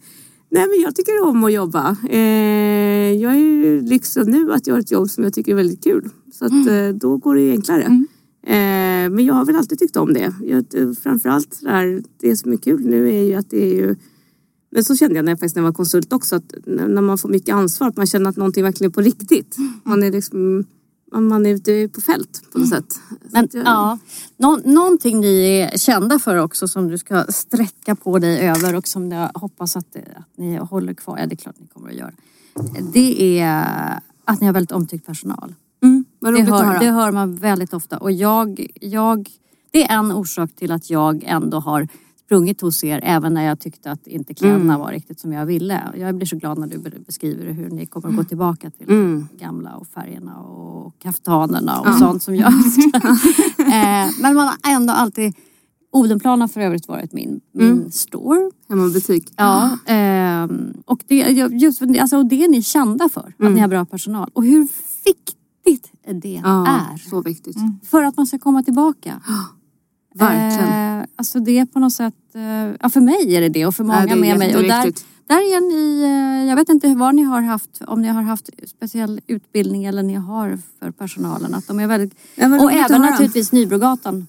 men jag tycker om att jobba. Eh, jag är ju lyxad nu att jag har ett jobb som jag tycker är väldigt kul. Så att, Mm. eh, då går det ju enklare. Eh, men jag har väl alltid tyckt om det. Jag, eh, framförallt så där, det som är kul nu är ju att det är ju men så kände jag när jag, faktiskt när jag var konsult också att när man får mycket ansvar att man känner att någonting verkligen är på riktigt. Man är liksom man man är ute på fält på något sätt. Så Men jag- ja, nå, någonting ni är kända för också som du ska sträcka på dig över och som jag hoppas att, att ni håller kvar. Ja, det är klart ni kommer att göra. Det är att ni har väldigt omtyckt personal. Mm, Det hör, det hör man väldigt ofta och jag, jag, det är en orsak till att jag ändå har sprungit hos er även när jag tyckte att inte kläderna Mm. var riktigt som jag ville. Jag blir så glad när du be- beskriver hur ni kommer att gå tillbaka till Mm. gamla och färgerna och kaftanerna och sånt som jag älskar. eh, men man har ändå alltid Odenplan har för övrigt varit min, min Mm. store. Hemmabutik. Ja, ehm, och det, just, alltså, och det är ni kända för, att ni har bra personal. Och hur viktigt det Ja, är så viktigt. för att man ska komma tillbaka. Verkligen. Eh, alltså det är på något sätt, eh, ja för mig är det det och för många Ja, med mig. Och där, där är ni, eh, jag vet inte vad ni har haft, om ni har haft speciell utbildning eller ni har för personalen. Att de är väldigt, Ja, och även naturligtvis Nybrogatan.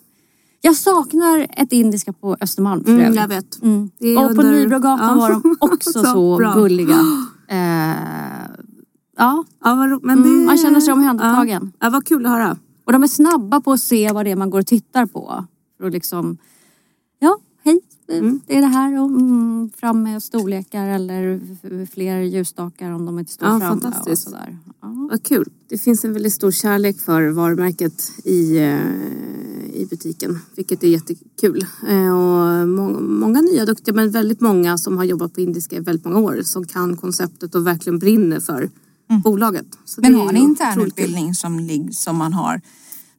Jag saknar ett indiska på Östermalm för Mm, jag vet. Mm. Och på Nybrogatan Ja. var de också så, bra. gulliga. Eh, ja, Ja, men Mm, det, man känner sig omhändertagen. Ja, ja, vad kul att höra. och de är snabba på att se vad det är man går och tittar på. För att liksom, ja, hej, det är det här och mm, fram med storlekar eller fler ljusstakar om de inte står Ja, framme. Och sådär. Ja. Vad kul. Det finns en väldigt stor kärlek för varumärket i, eh, i butiken. Vilket är jättekul. Eh, och må, många nya duktiga men väldigt många som har jobbat på indiska i väldigt många år. Som kan konceptet och verkligen brinner för bolaget. Så Men har ni internutbildning som, som man har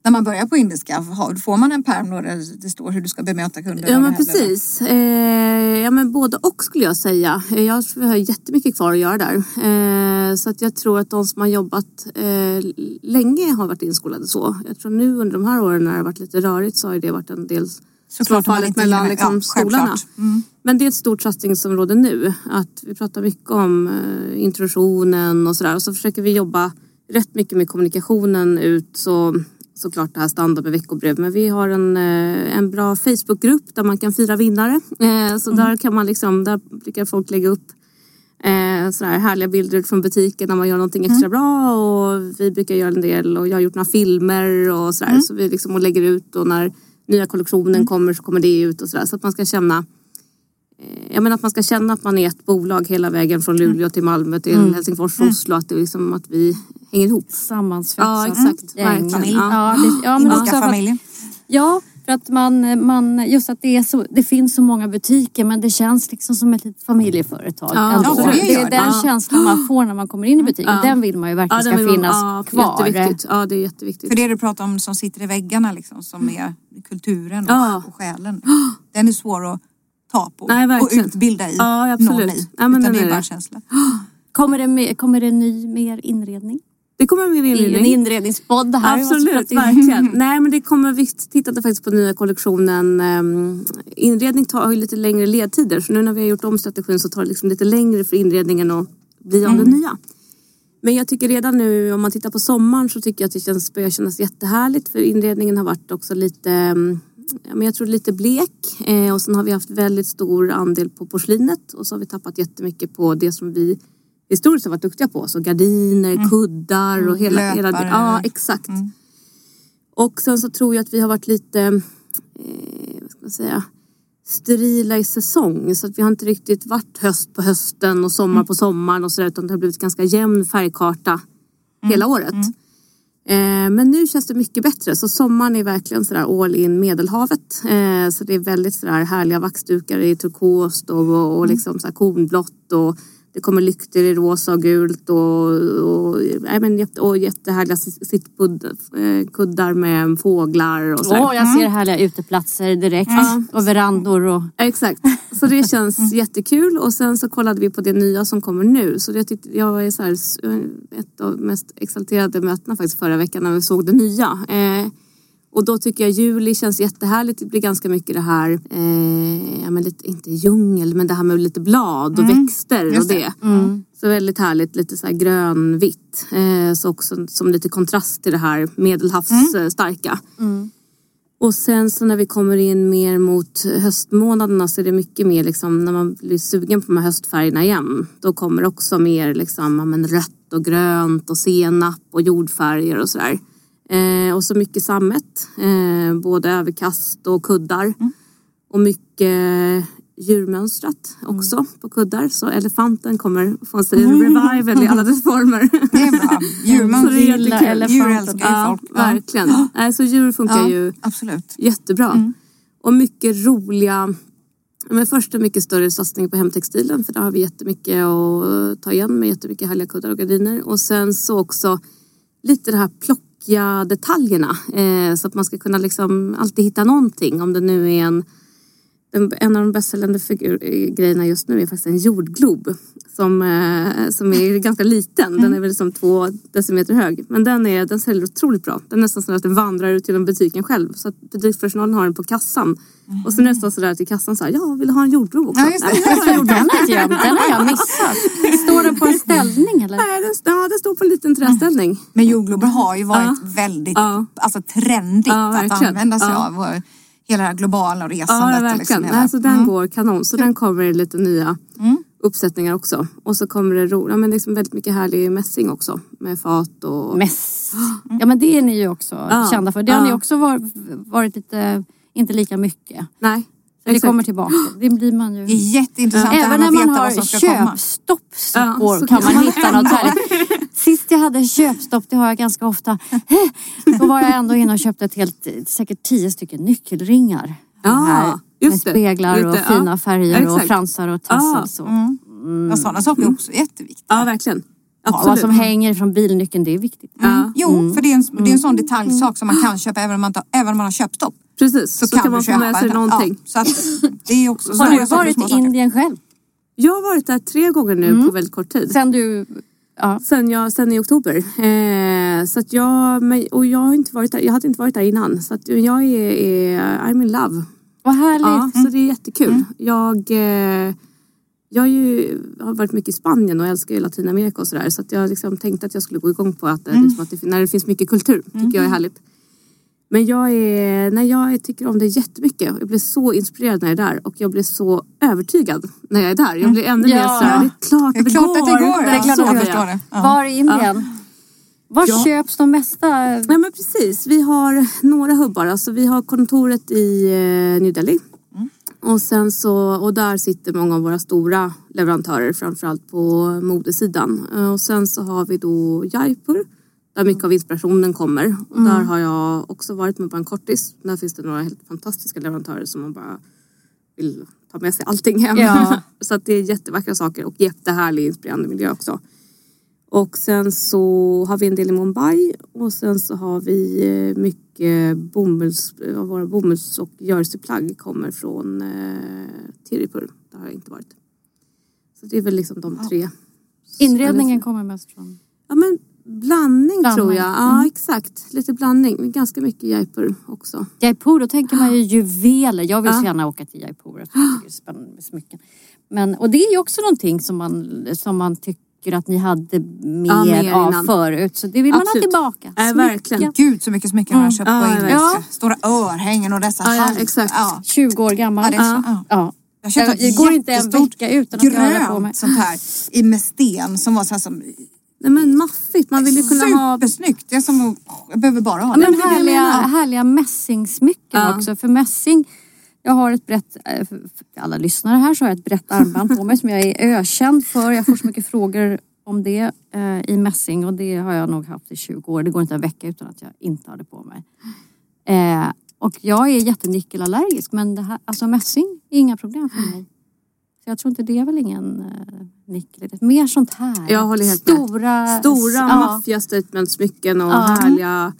när man börjar på indiska, får man en pärm då där det står hur du ska bemöta kunder? Ja men precis. Eh, ja men både och skulle jag säga. Eh, Jag har jättemycket kvar att göra där. Eh, så att jag tror att de som har jobbat eh, länge har varit inskolade så. Jag tror nu under de här åren när det har varit lite rörigt så har det varit en del Såklart, om man fallet inte mellan liksom, ja, självklart. Mm. Men det är ett stort satsningsområde nu. Att vi pratar mycket om eh, introduktionen och sådär. Och så försöker vi jobba rätt mycket med kommunikationen ut. Så, såklart det här standard med veckobrev. Men vi har en, eh, en bra Facebookgrupp där man kan fira vinnare. Eh, så där kan man liksom, där brukar folk lägga upp eh, sådär härliga bilder från butiken när man gör någonting extra bra. Och vi brukar göra en del och jag har gjort några filmer och sådär. Så vi liksom och lägger ut och när nya kollektionen kommer så kommer det ut och sådär. Så att man ska känna jag menar att man ska känna att man är ett bolag hela vägen från Luleå till Malmö till Helsingfors och Oslo. Att, det liksom, att vi hänger ihop. Sammansvetsat Ja exakt, gäng. verkligen. Familj. Ja. Ja, det, ja, men också ja, för att man, man, just att det, är så, det finns så många butiker men det känns liksom som ett litet familjeföretag. Ja, ändå. det gör är det. den Ja. känslan man får när man kommer in i butiken. Ja. Den vill man ju verkligen ska man- finnas ja, kvar. Jätteviktigt. Ja det är jätteviktigt. För det du pratar om som sitter i väggarna liksom, som är kulturen och, Ja. och själen. Den är svår att ta på Nej, och utbilda i. Ja, absolut. någon i. Ja, men utan den det är bara det. känsla. Kommer, det med, kommer det ny mer inredning? Det kommer med Det är ju en inredning. inredningspodd det här. Absolut, verkligen. Nej men det kommer, vi tittade faktiskt på nya kollektionen. Um, inredning tar ju lite längre ledtider. Så nu när vi har gjort om strategin så tar det liksom lite längre för inredningen att bli av det nya. Men jag tycker redan nu om man tittar på sommaren så tycker jag att det känns, börjar kännas jättehärligt. För inredningen har varit också lite, ja, men jag tror lite blek. Eh, och sen har vi haft väldigt stor andel på porslinet. Och så har vi tappat jättemycket på det som vi historiskt har varit duktiga på. Så gardiner, kuddar och hela... hela Löpare. ja, exakt. Och sen så tror jag att vi har varit lite, eh, vad ska man säga, sterila i säsong. Så att vi har inte riktigt varit höst på hösten och sommar på sommaren och sådär. Utan det har blivit ganska jämn färgkarta hela året. Eh, men nu känns det mycket bättre. Så sommaren är verkligen sådär all in Medelhavet. Eh, så det är väldigt sådär härliga vaxdukar i turkost och, och, och liksom kornblått. Och det kommer lyktor i rosa och gult och, och, nej, men, jätte- och jättehärliga sittkuddar med fåglar och sådär. Åh, jag ser härliga uteplatser direkt. Och verandor och... Exakt, så det känns jättekul och sen så kollade vi på det nya som kommer nu. Så det tyckte jag var så här, s- ett av de mest exalterade mötena faktiskt förra veckan när vi såg det nya. Eh, och då tycker jag juli känns jättehärligt. Det blir ganska mycket det här, eh, ja men lite, inte djungel, men det här med lite blad och växter och det. det. Så väldigt härligt, lite så här grönvitt. Eh, så också som lite kontrast till det här medelhavsstarka. Och sen så när vi kommer in mer mot höstmånaderna så är det mycket mer liksom när man blir sugen på de här höstfärgerna igen. Då kommer också mer liksom men rött och grönt och senap och jordfärger och sådär. Eh, och så mycket sammet, eh, både överkast och kuddar. Och mycket djurmönstrat också på kuddar. Så elefanten kommer få en revival i alla dess former. Det är bra. Elefanten. Djur älskar ju Ja, folk. Ja. verkligen. Nej, så djur funkar Ja, ju absolut. jättebra. Och mycket roliga, men först en mycket större satsning på hemtextilen för där har vi jättemycket att ta igen med jättemycket härliga kuddar och gardiner. Och sen så också lite det här plockiga detaljerna eh, så att man ska kunna liksom alltid hitta någonting. Om det nu är en en av de bästsäljande grejerna just nu är faktiskt en jordglob som, eh, som är ganska liten. Den är väl som två decimeter hög. Men den, är, den säljer otroligt bra. Den är nästan så att den vandrar ut genom butiken själv. Så att butikspersonalen har den på kassan. Och så nästan sådär till kassan så här, ja vill du ha en jordglob också? Ja, just det. Nej, jag vill ha en jordglob. Den har inte jag, den har jag missat. Står den på en ställning eller? Nej, den, ja, den står på en liten träställning. Men jordglober har ju varit väldigt Ja. alltså, trendigt Ja, att använda sig Ja. av. Hela det här globala Ja, resandet. och verkligen. liksom hela- Nej, så den går kanon. Så den kommer i lite nya Mm. uppsättningar också. Och så kommer det ro- ja, men liksom väldigt mycket härlig mässing också. Med fat och... Mäss. Ja men det är ni ju också Ja. kända för. Det har Ja. ni också varit, varit lite, inte lika mycket. Nej. Så det kommer tillbaka. Det blir man ju. Det är jätteintressant här Även när man har köpstopp så, Ja, går, så kan man man hitta något härligt. Sist jag hade köpstopp, det har jag ganska ofta. Då var jag ändå inne och köpte ett helt, säkert tio stycken nyckelringar. Ja, här, med speglar och ja. fina färger och Exakt. fransar och tassels. och- Ja, sådana saker är också jätteviktiga. Ja, verkligen. Ja, vad som hänger från bilnyckeln, det är viktigt. Mm. Jo, för det är, en, det är en sån detaljsak som man kan köpa även om man, inte, även om man har köpstopp. Precis, så, så kan, man få med sig någonting. Ja, så det är också har du varit i Indien själv? Jag har varit där tre gånger nu mm. på väldigt kort tid. Sen du... Ja. Sen, jag, sen i oktober. Eh, så att jag, och jag har inte varit där, jag hade inte varit där innan. Så att jag är, är I'm in love. Vad härligt. Ja, mm. så det är jättekul. Mm. Jag, eh, jag ju, har varit mycket i Spanien och älskar ju Latinamerika och sådär. Så att jag liksom tänkte att jag skulle gå igång på att, mm. liksom att det, när det finns mycket kultur, tycker jag är mm. härligt. Men jag, är, nej, jag tycker om det jättemycket. Jag blir så inspirerad när jag är där och jag blir så övertygad när jag är där. Jag blir ännu ja. mer såhär, det är klart det, är klart att det går. Det är klart att jag förstår det. Ja. Var i Indien? Ja. Var ja. köps de mesta? Nej men precis, vi har några hubbar. Alltså, vi har kontoret i eh, New Delhi. Mm. Och, sen så, och där sitter många av våra stora leverantörer, framförallt på modesidan. Eh, och sen så har vi då Jaipur där mycket av inspirationen kommer. Och mm. Där har jag också varit med på en kortis. Där finns det några helt fantastiska leverantörer som man bara vill ta med sig allting hem. Ja. så att det är jättevackra saker och jättehärlig inspirerande miljö också. Och sen så har vi en del i Mumbai och sen så har vi eh, mycket bomulls, våra bomulls och jerseyplagg kommer från eh, Tiripur. Där har jag inte varit. Så det är väl liksom de tre. Inredningen kommer mest från? Ja men Blandning, blandning. tror jag. Ja, mm. exakt. Lite blandning. Ganska mycket Jaipur också. Jaipur, då tänker man ju juveler. Jag vill ja. så gärna åka till Jaipur. Jag tycker det är spännande med smycken. Men, och det är ju också någonting som man, som man tycker att ni hade mer, ja, mer av förut. Så det vill Absolut. man ha tillbaka. Ja, verkligen. Gud så mycket smycken mm. har köpt på ja, ja. Stora örhängen och dessa ja, exakt. Ja. 20 år gammal. Ja, det, ja. Jag köpte ett går inte en vecka utan att jag håller på med. sånt här i med sten som var så här som Nej men maffigt, man vill ju kunna ha... Supersnyggt! Är som jag behöver bara ha det. Men härliga, härliga mässingsmycken ja. också. För mässing, jag har ett brett, eh, för alla lyssnare här så har jag ett brett armband på mig som jag är ökänd för. Jag får så mycket frågor om det eh, i mässing och det har jag nog haft i 20 år. Det går inte en vecka utan att jag inte har det på mig. Eh, och jag är jättenickelallergisk men det här, alltså mässing är inga problem för mig. Så jag tror inte det är väl ingen eh, nickel. Mer sånt här. Jag håller helt Stora, med. Stora ja. maffia statementsmycken och ja. härliga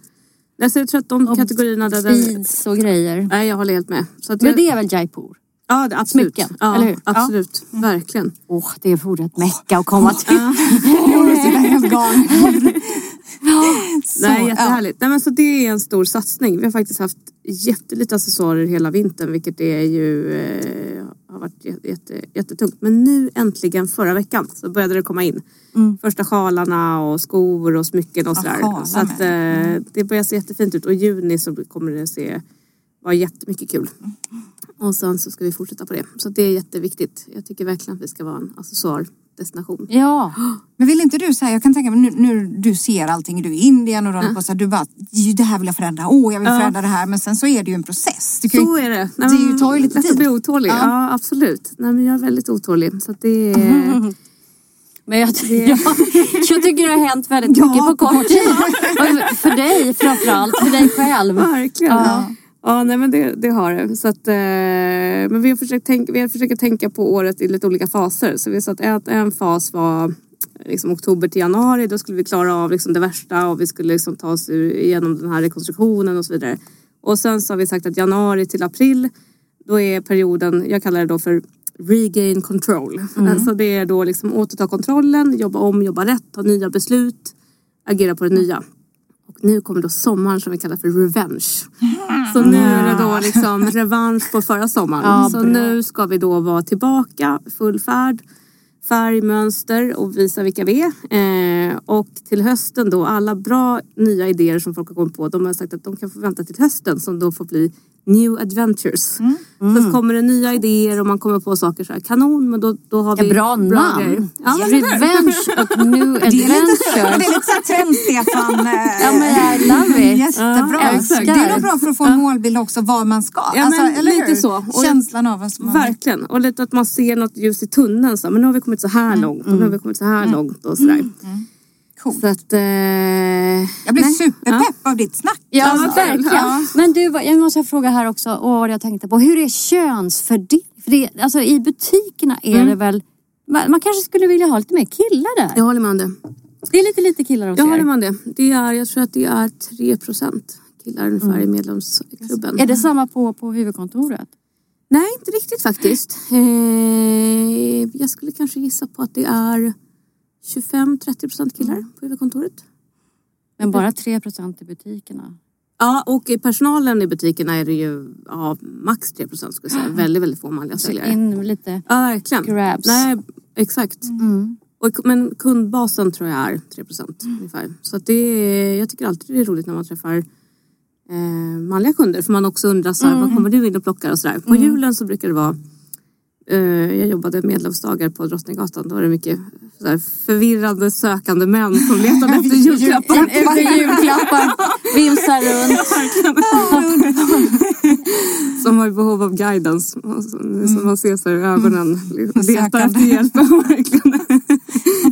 Alltså jag tror att de och kategorierna... Där beads och grejer. Nej, jag håller helt med. Så att Men det är väl Jaipur? Ja, det, absolut. Smycken, ja, eller hur? Absolut, ja. verkligen. Oh, det vore ett mecka att komma till. Nej, jättehärligt. Nej, men så det är en stor satsning. Vi har faktiskt haft jättelite accessoarer hela vintern vilket är ju eh, har varit jätte, jättetungt. Men nu äntligen förra veckan så började det komma in. Mm. Första sjalarna och skor och smycken och sådär. Så att, eh, mm. det börjar se jättefint ut och i juni så kommer det se vara jättemycket kul. Mm. Och sen så ska vi fortsätta på det. Så det är jätteviktigt. Jag tycker verkligen att vi ska vara en accessoar destination. Ja. Men vill inte du säga, jag kan tänka mig nu, nu du ser allting, du är i Indien och du, ja. på, så här, du bara, det här vill jag förändra, åh jag vill ja. förändra det här. Men sen så är det ju en process. Du så ju, är det. Nej, det tar ju lite tid. Jag blir otålig, ja. ja absolut. Nej, men jag är väldigt otålig. Så det är... Mm. Men jag, jag, jag tycker det har hänt väldigt mycket på kort tid. för dig framförallt, för dig själv. Verkligen. Ja. Ja, nej men det, det har det. Så att, eh, men vi har, försökt tänka, vi har försökt tänka på året i lite olika faser. Så vi sa att en, en fas var liksom oktober till januari. Då skulle vi klara av liksom det värsta och vi skulle liksom ta oss igenom den här rekonstruktionen och så vidare. Och sen så har vi sagt att januari till april, då är perioden, jag kallar det då för regain control. Mm. Alltså det är då liksom återta kontrollen, jobba om, jobba rätt, ta nya beslut, agera på det nya. Nu kommer då sommaren som vi kallar för revenge. Så nu är det då liksom revansch på förra sommaren. Ja, så nu ska vi då vara tillbaka, full färd, färgmönster och visa vilka vi är. Eh, och till hösten då, alla bra nya idéer som folk har kommit på, de har sagt att de kan få vänta till hösten som då får bli New Adventures. Mm. Mm. Så kommer det nya idéer och man kommer på saker så här, kanon men då, då har vi ja, bra namn! Ja, Revenge och New Adventures. Det är lite såhär trend-Stefan. ja men I love it. Jättebra. Ja, det är nog bra för att få en målbild också var man ska. Ja, alltså, men, eller lite hur? så. Och Känslan av vad man... Verkligen. Och lite att man ser något ljus i tunneln. Så, men nu har vi kommit så här mm. långt och nu har vi kommit så här mm. långt och sådär. Mm. Mm. Coolt. Så att, eh, jag blir superpepp ja. av ditt snack. Ja, alltså. verkligen. Ja. Men du, jag måste fråga här också, och vad jag tänkte på. Hur är könsfördelning? För det, alltså, I butikerna är mm. det väl, man, man, kanske skulle vilja ha lite mer killar där? Jag håller med om det. Det är lite lite killar hos Ja, er. det var det. det är, jag tror att det är 3 procent killar ungefär i medlemsklubben. Är det samma på, på huvudkontoret? Nej, inte riktigt faktiskt. Eh, jag skulle kanske gissa på att det är 25-30 procent killar på huvudkontoret. Men bara 3 procent i butikerna. Ja, och i personalen i butikerna är det ju ja, max 3 procent skulle jag säga. Väldigt, väldigt få manliga säljare. in lite Ja, verkligen. grabs. Nej, exakt. Mm. Och, men kundbasen tror jag är 3 procent ungefär. Så att det är, jag tycker alltid det är roligt när man träffar eh, manliga kunder. För man också undrar så här, vad kommer du in och plockar och sådär. På julen så brukar det vara eh, jag jobbade medlemsdagar på Drottninggatan. Då var det mycket så här, förvirrande sökande män som letade efter julklappar. Efter julklappar, vimsar runt. som har behov av guidance. Som man ser så här i ögonen. Letar Sökande. efter hjälp. Verkligen.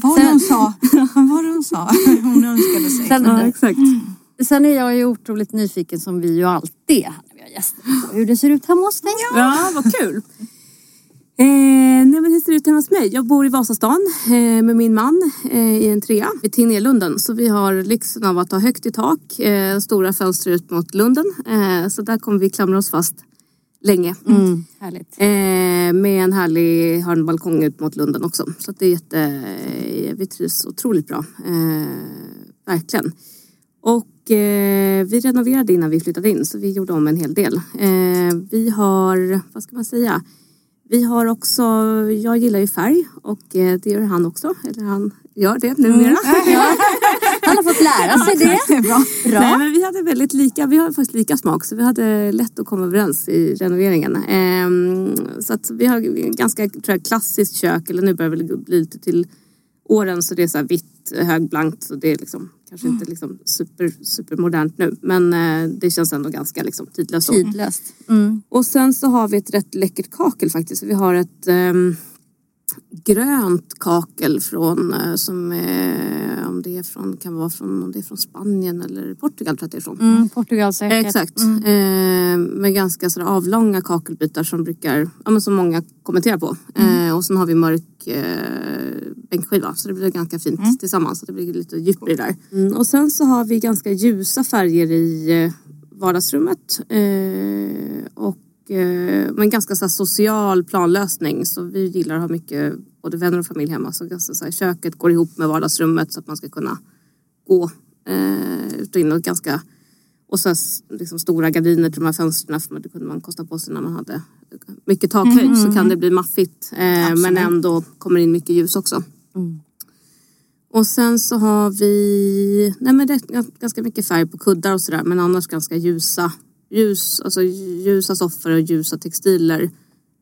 Vad var det hon sa? Vad var hon sa? Hon önskade sig. Sen, Ja, exakt. sen är jag ju otroligt nyfiken som vi ju alltid är när vi har gäster på hur det ser ut hemma hos dig. Ja, vad kul. Eh, nej men hur ser det ut hemma hos mig? Jag bor i Vasastan eh, med min man eh, i en trea vid Tegnérlunden. Så vi har lyxen av att ha högt i tak, eh, stora fönster ut mot lunden. Eh, så där kommer vi klamra oss fast länge. Mm, härligt. Eh, med en härlig, har en balkong ut mot lunden också. Så det är jätte, vi trivs otroligt bra. Verkligen. Och vi renoverade innan vi flyttade in så vi gjorde om en hel del. Vi har, vad ska man säga? Vi har också, jag gillar ju färg och eh, det gör han också. Eller han gör det numera. Han har fått lära sig det. Är bra. Nej, men vi hade väldigt lika, vi har faktiskt lika smak så vi hade lätt att komma överens i renoveringen. Ehm, så att vi har ganska tror jag, klassiskt kök, eller nu börjar det bli lite till åren så det är så vitt, högblankt så det är liksom kanske inte liksom super, supermodernt nu men eh, det känns ändå ganska liksom tidlöst. Tidlöst. Mm. Och sen så har vi ett rätt läckert kakel faktiskt. Vi har ett ehm, grönt kakel från eh, som eh, om det är från, kan vara från, om det är från Spanien eller Portugal tror jag det är från. Mm, Portugal säkert. Exakt. Eh, med ganska sådär avlånga kakelbitar som brukar, ja men som många kommenterar på. Eh, och sen har vi mörk eh, bänkskiva så det blir ganska fint tillsammans. Så det blir lite djup i det där. Mm, och sen så har vi ganska ljusa färger i eh, vardagsrummet. Eh, och men ganska så social planlösning. Så vi gillar att ha mycket både vänner och familj hemma. Så ganska, så här, köket går ihop med vardagsrummet så att man ska kunna gå eh, ut och in och ganska och så liksom stora gardiner till de här fönstren för det kunde man kosta på sig när man hade mycket takhöjd så kan det bli maffigt eh, men ändå kommer in mycket ljus också. Och sen så har vi nej men det ganska mycket färg på kuddar och sådär men annars ganska ljusa ljus, alltså ljusa soffor och ljusa textiler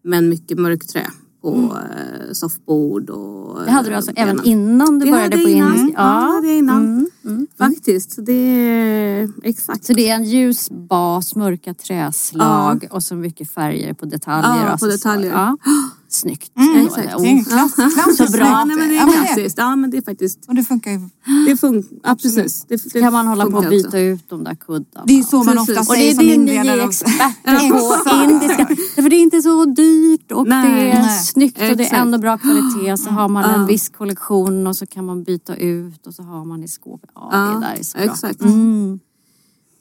men mycket mörkt trä på eh, soffbord och Det hade du alltså eh, även benen. innan du Det började på innan. indisk? Ja, det hade jag innan. Mm. Faktiskt, så det är exakt. Så det är en ljus bas, mörka träslag och så mycket färger på detaljer. Ja, på detaljer. Ja. Snyggt. Mm, det- Det klass, Så bra. Nej, men det Ja, är det- klassiskt. Ja, men det är faktiskt... Och det funkar ju. Det funkar. Ja, precis. Det, det kan man hålla på och byta också. ut de där kuddarna. Det är så man Precis. ofta Och det säger är som det ni inredare är experter på, indiska. För det är inte så dyrt och Nej. det är Nej. snyggt och det är ändå bra kvalitet. Så har man en Ja. viss kollektion och så kan man byta ut och så har man i skåpet. Ja, det Ja, där är så bra. exakt. Mm.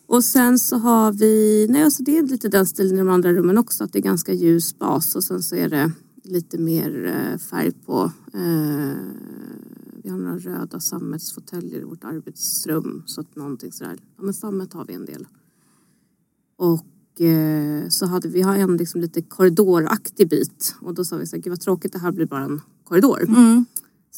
Och sen så har vi, nej alltså det är lite den stilen i de andra rummen också, att det är ganska ljus bas och sen så är det lite mer eh, färg på. Eh, vi har några röda sammetsfåtöljer i vårt arbetsrum så att någonting sådär, ja men sammet har vi en del. Och eh, så hade vi har en liksom lite korridoraktig bit och då sa vi så här, gud vad tråkigt det här blir bara en korridor. Mm.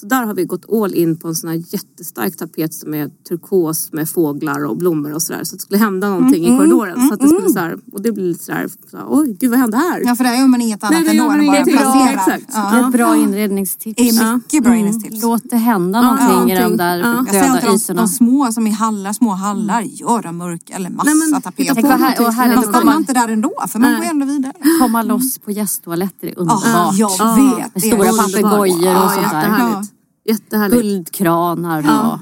Så där har vi gått all in på en sån här jättestark tapet som är turkos med fåglar och blommor och sådär. Så att det skulle hända någonting Mm, i korridoren. så att det skulle så här, och det blir lite sådär, så här, oj gud vad hände här? Ja, för där gör man inget annat det ändå gör man än bara placera. Exakt. Det är Ja. ett bra inredningstips. Det är mycket bra inredningstips. Låt det hända någonting i de där Ja. Jag säger döda de, ytorna. de små som i hallar, små hallar, göra mörka eller massa Nej, men tapeter. vad här, och här Man stannar inte där ändå för man går ändå vidare. komma loss på gästtoaletter är underbart. Ja, jag Ja. vet. Med stora papegojor och Ja, sånt där. Jättehärligt. Guldkranar och... Ja.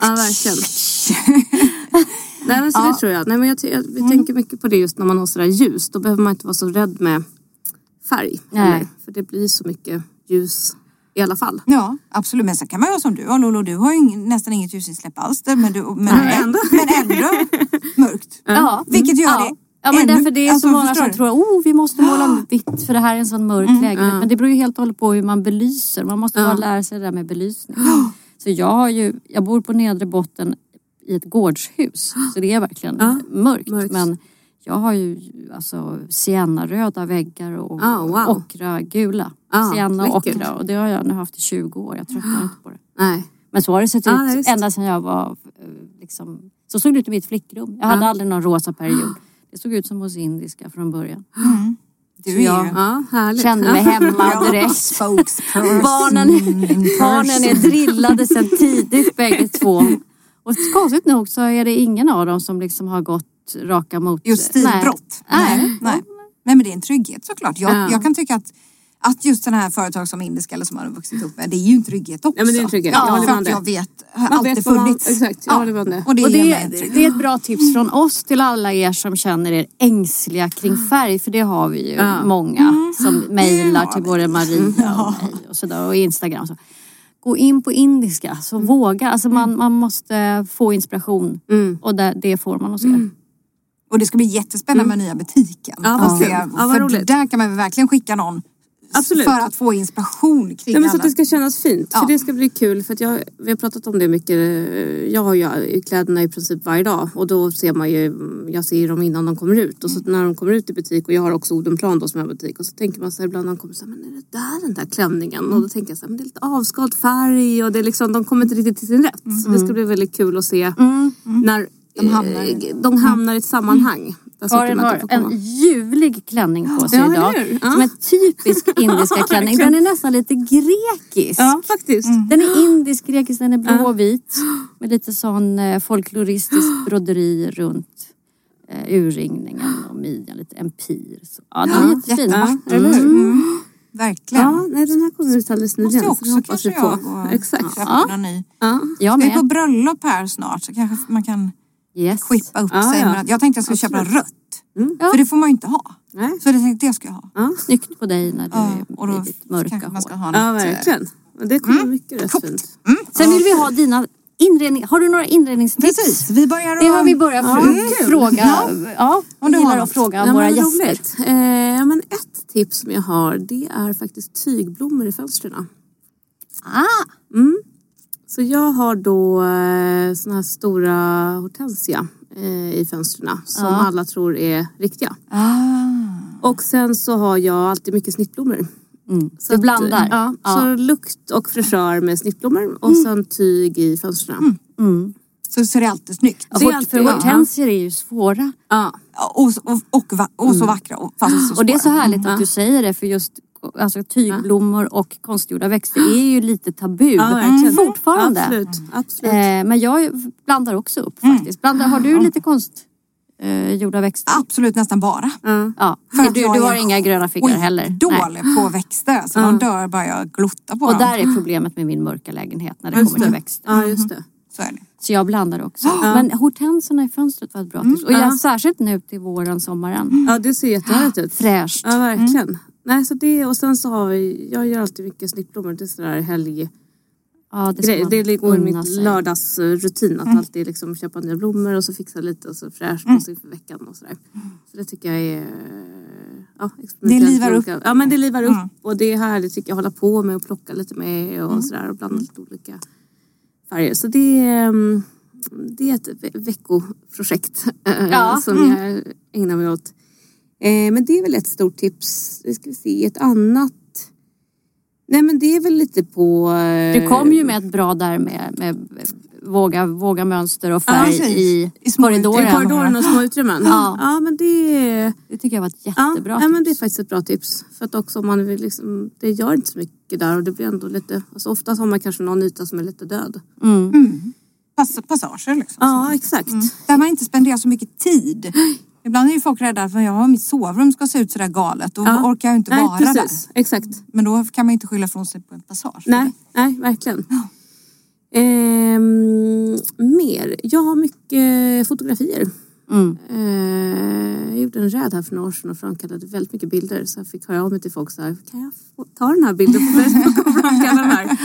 Ja, verkligen. Nej men så det tror jag. Nej, men jag, ty- jag, vi tänker mycket på det just när man har sådär ljus. Då behöver man inte vara så rädd med färg. Nej. Eller, för det blir så mycket ljus i alla fall. Ja, absolut. Men sen kan man ju vara som du har Lolo. Du har ju ing, nästan inget ljusinsläpp alls. Men, du, men, ändå. men ändå mörkt. Ja. Vilket gör ja. Ja men ännu- därför det är alltså, så många som du? tror att oh, vi måste måla vitt för det här är en sån mörk Mm. lägenhet. Men det beror ju helt och hållet på hur man belyser. Man måste bara lära sig det där med belysning. Så jag har ju, jag bor på nedre botten i ett gårdshus. Så det är verkligen mörkt. mörkt. Men jag har ju alltså siennaröda väggar och Ah, wow. ockra gula. Ah, Sienna och ockra. Och det har jag nu haft i 20 år. Jag tröttnar inte på det. Nej. Men så har det sett Ja, ut ända sedan jag var eh, liksom, så såg det ut i mitt flickrum. Jag hade aldrig någon rosa period. Det såg ut som hos indiska från början. Du Så är jag Ja, härligt. kände mig hemma direkt. Barnen, barnen är drillade sedan tidigt bägge två. Och konstigt nog så är det ingen av dem som liksom har gått raka mot... Just stilbrott. Nej. Nej. Nej. Nej men det är en trygghet såklart. Jag, Ja. jag kan tycka att att just sådana här företag som Indiska eller som man har vuxit upp med, det är ju en trygghet också. Ja, men det är en trygghet. Jag Ja, håller för med om att det. jag vet, har Man alltid vet vad man- funnits. exakt, jag håller med om det. Och det, Och det, trygghet. det är ett bra tips från oss till alla er som känner er ängsliga kring färg. För det har vi ju Ja. många som mejlar till både Maria och mig och, sådär, och Instagram. Så. Gå in på indiska, så våga. Alltså man, man måste få inspiration och det, det får man hos er. Och det ska bli jättespännande med nya butiken. Ja, se- Ja, vad för roligt. där kan man väl verkligen skicka någon Absolut. för att få inspiration kring Ja, men så att det ska kännas fint. Ja. För det ska bli kul. För att jag, vi har pratat om det mycket. Jag har ju kläderna i princip varje dag. Och då ser man ju, jag ser dem innan de kommer ut. Och så när de kommer ut i butik. Och jag har också Odenplan då som är butik. Och så tänker man så här ibland när de kommer så här, men är det där den där klänningen? Och då tänker jag så här, men det är lite avskald färg. Och det är liksom, de kommer inte riktigt till sin rätt. Så det ska bli väldigt kul att se när De hamnar i- eh, de hamnar i ett sammanhang. Karin har en ljuvlig klänning på sig Ja, idag. Ja. Som en typisk indiska klänning. Den är nästan lite grekisk. Ja, faktiskt. Den är indisk, grekisk, den är blå och vit. Med lite sån eh, folkloristisk broderi runt eh, urringningen och midjan. Lite empir. Så, ja, den är jättefin. Ja, eller hur? Mm. Verkligen. Ja, nej, den här kommer ut alldeles Måste nyligen. det också kanske jag och Exakt. köpa någon ny. Ja. Ska vi på bröllop här snart så kanske man kan Yes. skippa upp Ja, sig. ja. Jag tänkte jag skulle köpa Absolut. rött. Mm. För det får man ju inte ha. Nej. Så det tänkte jag ska jag ha. Ja. Snyggt på dig när du Ja, är och då ditt mörka man ska hår. ha ja, något, eh, verkligen. Det kommer mycket rätt fint. Sen vill vi ha dina inredning. Har du några inredningstips? Precis, vi börjar Det har vi börjat Ja, fr- kul. fråga. Ja, Om vi du har gillar att fråga Ja, våra men gäster. Eh, ja, men ett tips som jag har det är faktiskt tygblommor i fönstren. Ah, Så jag har då eh, såna här stora hortensia eh, i fönstren som Ja. alla tror är riktiga. Ah. Och sen så har jag alltid mycket snittblommor. mm. Så Du att, blandar? Ja, Ja. så lukt och fräschör med snittblommor och sen tyg i fönstren. Mm. Så ser det alltid snyggt. Det är alltid- för ja. hortensier är ju svåra. Ja. Och, och, och, och så vackra och fast så Och det är så svåra. härligt att du säger det för just alltså, tygblommor och konstgjorda växter är ju lite tabu Ja, fortfarande. Absolut. Absolut. Eh, men jag blandar också upp faktiskt. Blandar, har du lite konstgjorda växter? Absolut nästan bara. Ja. Ja, För du, du har inga gröna fingrar heller? Nej. dålig på växter. Alltså, De dör bara jag glottar på Och dem. där är problemet med min mörka lägenhet när det Just kommer till det. växter. Ja, just det. Så är det. Så jag blandar också. Men hortenserna i fönstret var ett bra tips. Och jag, särskilt nu till våren, sommaren. Ja, det ser jättehärligt ut. Fräscht. Ja, verkligen. Nej, så det, och sen så har vi, jag gör alltid mycket snittblommor. Det är sådär helg... Ja, det grej. Det går i min sig. lördagsrutin att alltid liksom köpa nya blommor och så fixa lite och så fräscht på sig för veckan och sådär. Så det tycker jag är... Ja, experimentellt livar upp. Ja men det livar upp Mm. och det är härligt tycker jag hålla på med och plocka lite med och sådär och blanda lite olika färger. Så det är, mm, det är ett ve- veckoprojekt eh, Ja. som jag ägnar mig åt. Eh, men det är väl ett stort tips. Det ska vi se, ett annat Nej men det är väl lite på... eh, Du kom ju med ett bra där med, med våga, våga mönster och färg precis. i, I små korridoren. I korridoren och små utrymmen? Ja. ja men det. Det tycker jag var ett Ja, jättebra ja, men det är tips. faktiskt ett bra tips. För att också om man vill liksom, det gör inte så mycket där och det blir ändå lite, alltså oftast har man kanske någon yta som är lite död. Mm. Pass, passager liksom. Ja exakt. Där man inte spenderar så mycket tid. Ibland är ju folk rädda för jag har mitt sovrum ska se ut sådär galet. Då Ja. orkar jag inte Nej vara precis, där. exakt. Men då kan man inte skylla från sig på en passage. Nej, nej verkligen. Ehm, mer, jag har mycket fotografier. Mm. Eh, jag gjorde en räd här för några år sedan och framkallade väldigt mycket bilder. Så jag fick höra av mig till folk så här, kan jag ta den här bilden Facebook och framkalla den här?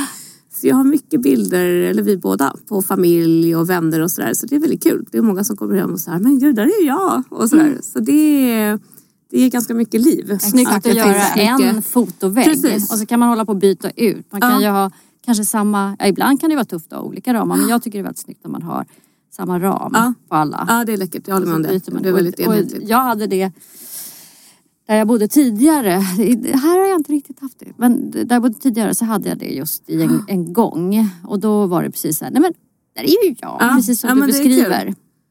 Så jag har mycket bilder, eller vi båda, på familj och vänner och sådär. Så det är väldigt kul. Det är många som kommer hem och säger, men gud, där är jag! Och sådär. Mm. Så det är, det är ganska mycket liv. Snyggt att, att göra en fotovägg. Precis. Och så kan man hålla på och byta ut. Man kan ja. ju ha kanske samma, ja, ibland kan det vara tufft att ha olika ramar. Men jag tycker det är väldigt snyggt när man har samma ram ja. på alla. Ja, det är läckert. Jag håller med om det. Det är väldigt enhetligt. Jag hade det där jag bodde tidigare, här har jag inte riktigt haft det, men där jag bodde tidigare så hade jag det just i en, en gång. Och då var det precis så här, nej men där är ju jag, ja. precis som ja, du beskriver. Det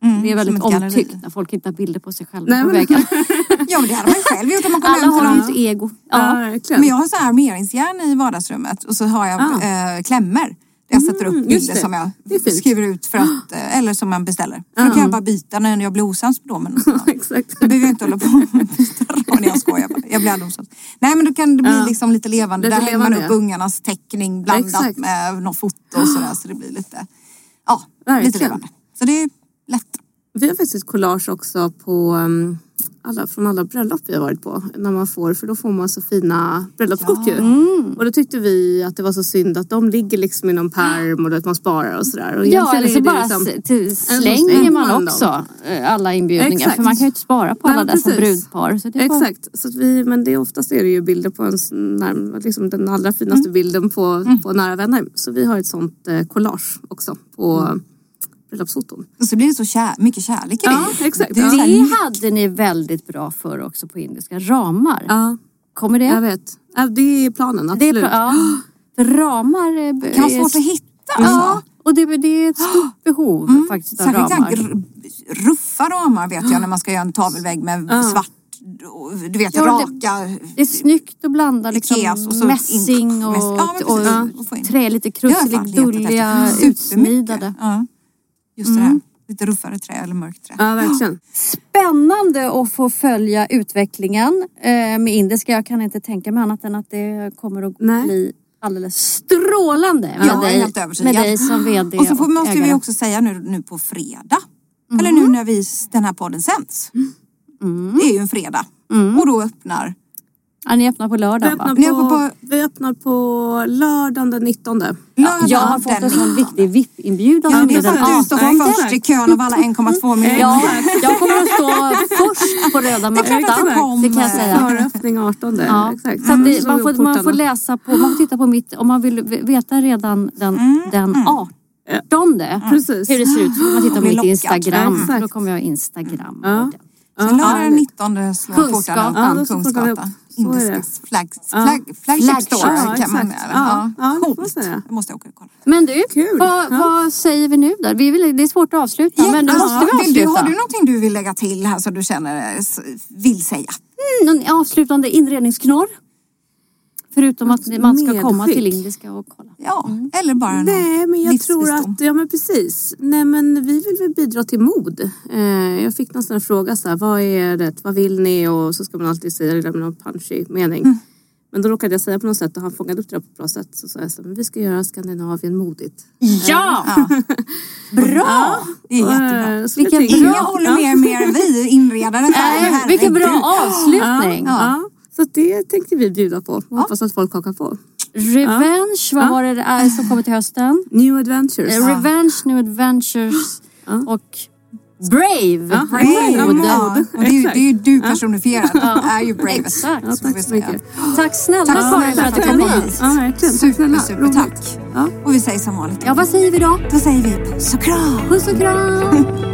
är, mm, det är väldigt omtyckt när folk inte har bilder på sig själva Nej, på väggen. ja men det hade man ju själv gjort om man kom Alla har ju ett ego. Ja. ja men jag har så här armeringsjärn i vardagsrummet och så har jag ah. äh, klämmor. Jag sätter upp mm, bilder som jag skriver ut för att, eh, eller som man beställer. För då kan jag bara byta när jag blir osams med dem. Exakt. Då behöver jag inte hålla på med Nej jag skojar bara. Jag blir aldrig osams. Nej men då kan det bli liksom lite levande. Där hänger man upp ungarnas teckning blandat med något foto och sådär. Så det blir lite, ja, lite levande. Så det. Vi har faktiskt collage också på um alla, från alla bröllop vi har varit på. När man får, för då får man så fina bröllopskort ja. ju. Mm. Och då tyckte vi att det var så synd att de ligger liksom i någon pärm och att man sparar och sådär. Och ja, eller så bara liksom, slänger man också dem. Eh, alla inbjudningar. Exakt. För man kan ju inte spara på Nej, alla dessa brudpar. Så Exakt, så vi, men det, oftast är det ju bilder på ens liksom den allra finaste mm. bilden på, mm. på nära vänner. Så vi har ett sånt eh, collage också på mm bröllopsfoton. Och så blir det så kär, mycket kärlek i ja, det. Exakt. Det, ja. det hade ni väldigt bra för också på indiska. Ramar. Ja. Kommer det? Jag vet. Det är planen, absolut. Det är, ja. Ramar är, det kan vara svårt att hitta. Ja. Och det, det är ett stort behov mm. faktiskt av Särskilt ramar. Ruffa ramar vet jag när man ska göra en tavelvägg med ja. svart du vet, ja, raka... Det, det, är snyggt att blanda liksom, mässing och, ja, och, och trä, lite krusselig, dulliga, utsmidade. Ja. Just mm. det här. Mm. Lite ruffare trä eller mörkt trä. Ja, verkligen. Spännande att få följa utvecklingen eh, med indiska. Jag kan inte tänka mig annat än att det kommer att Nej. bli alldeles strålande med, ja, dig, med dig som VD Och så får, måste ägare. vi också säga nu, nu på fredag. Mm. Eller nu när vi, den här podden sänds. Mm. Det är ju en fredag. Mm. Och då öppnar Ja, ni öppnar på lördag vi öppnar va? På, på, vi öppnar på lördagen den 19. Ja, jag har fått en sån viktig VIP-inbjudan. Ja, det är för att du står först i kön av alla 1,2 miljoner. Ja, jag kommer att stå först på röda mattan. Det, kan jag säga. Föröppning 18. Ja. Exakt. Så att det, man, får, man får läsa på, man får titta på mitt, om man vill veta redan den, mm. den 18 mm. Precis. hur det ser ut. Man tittar på mitt Instagram. Då kommer jag Instagram. Ja. Så lördag den 19 slår portarna upp. Kungsgatan. Indiskas flag, flag, flagship store ja, kan man ja, ja, Coolt. Det måste jag åka och kolla. Men du, vad, vad, säger vi nu då? Vi vill, det är svårt att avsluta ja, men nu måste vi avsluta. Du, har du någonting du vill lägga till här som du känner vill säga? Mm, någon avslutande inredningsknorr? Förutom att man ska komma till indiska och kolla. Ja, mm. eller bara någon Nej, men jag tror att, ja men precis. Nej men vi vill väl bidra till mod. Eh, jag fick nästan en fråga så här, vad är det, vad vill ni? Och så ska man alltid säga det med någon punchy mening. Mm. Men då råkade jag säga på något sätt och han fångade upp det på ett bra sätt. Så sa jag så men vi ska göra Skandinavien modigt. Ja! ja. Bra! Ja, det är jättebra. Så Vilken bra. Jag håller med mer än vi inredare. Vilken bra avslutning. Ja. Så det tänkte vi bjuda på och hoppas att folk hakar på. Revenge, ja. vad var det är som kommer till hösten? New Adventures. Uh, Revenge, New Adventures och Brave. Ja, brave. Mode. Ja, och det, är, det är ju du personifierad. Ja. är ju brave. Exakt. Ja, tack så mycket. Tack snälla Karin för att du kom hit. Ja, verkligen. Super, super tack. Ja. Och vi säger som vanligt. Ja, vad säger vi då? Då säger vi puss och kram. Puss och kram.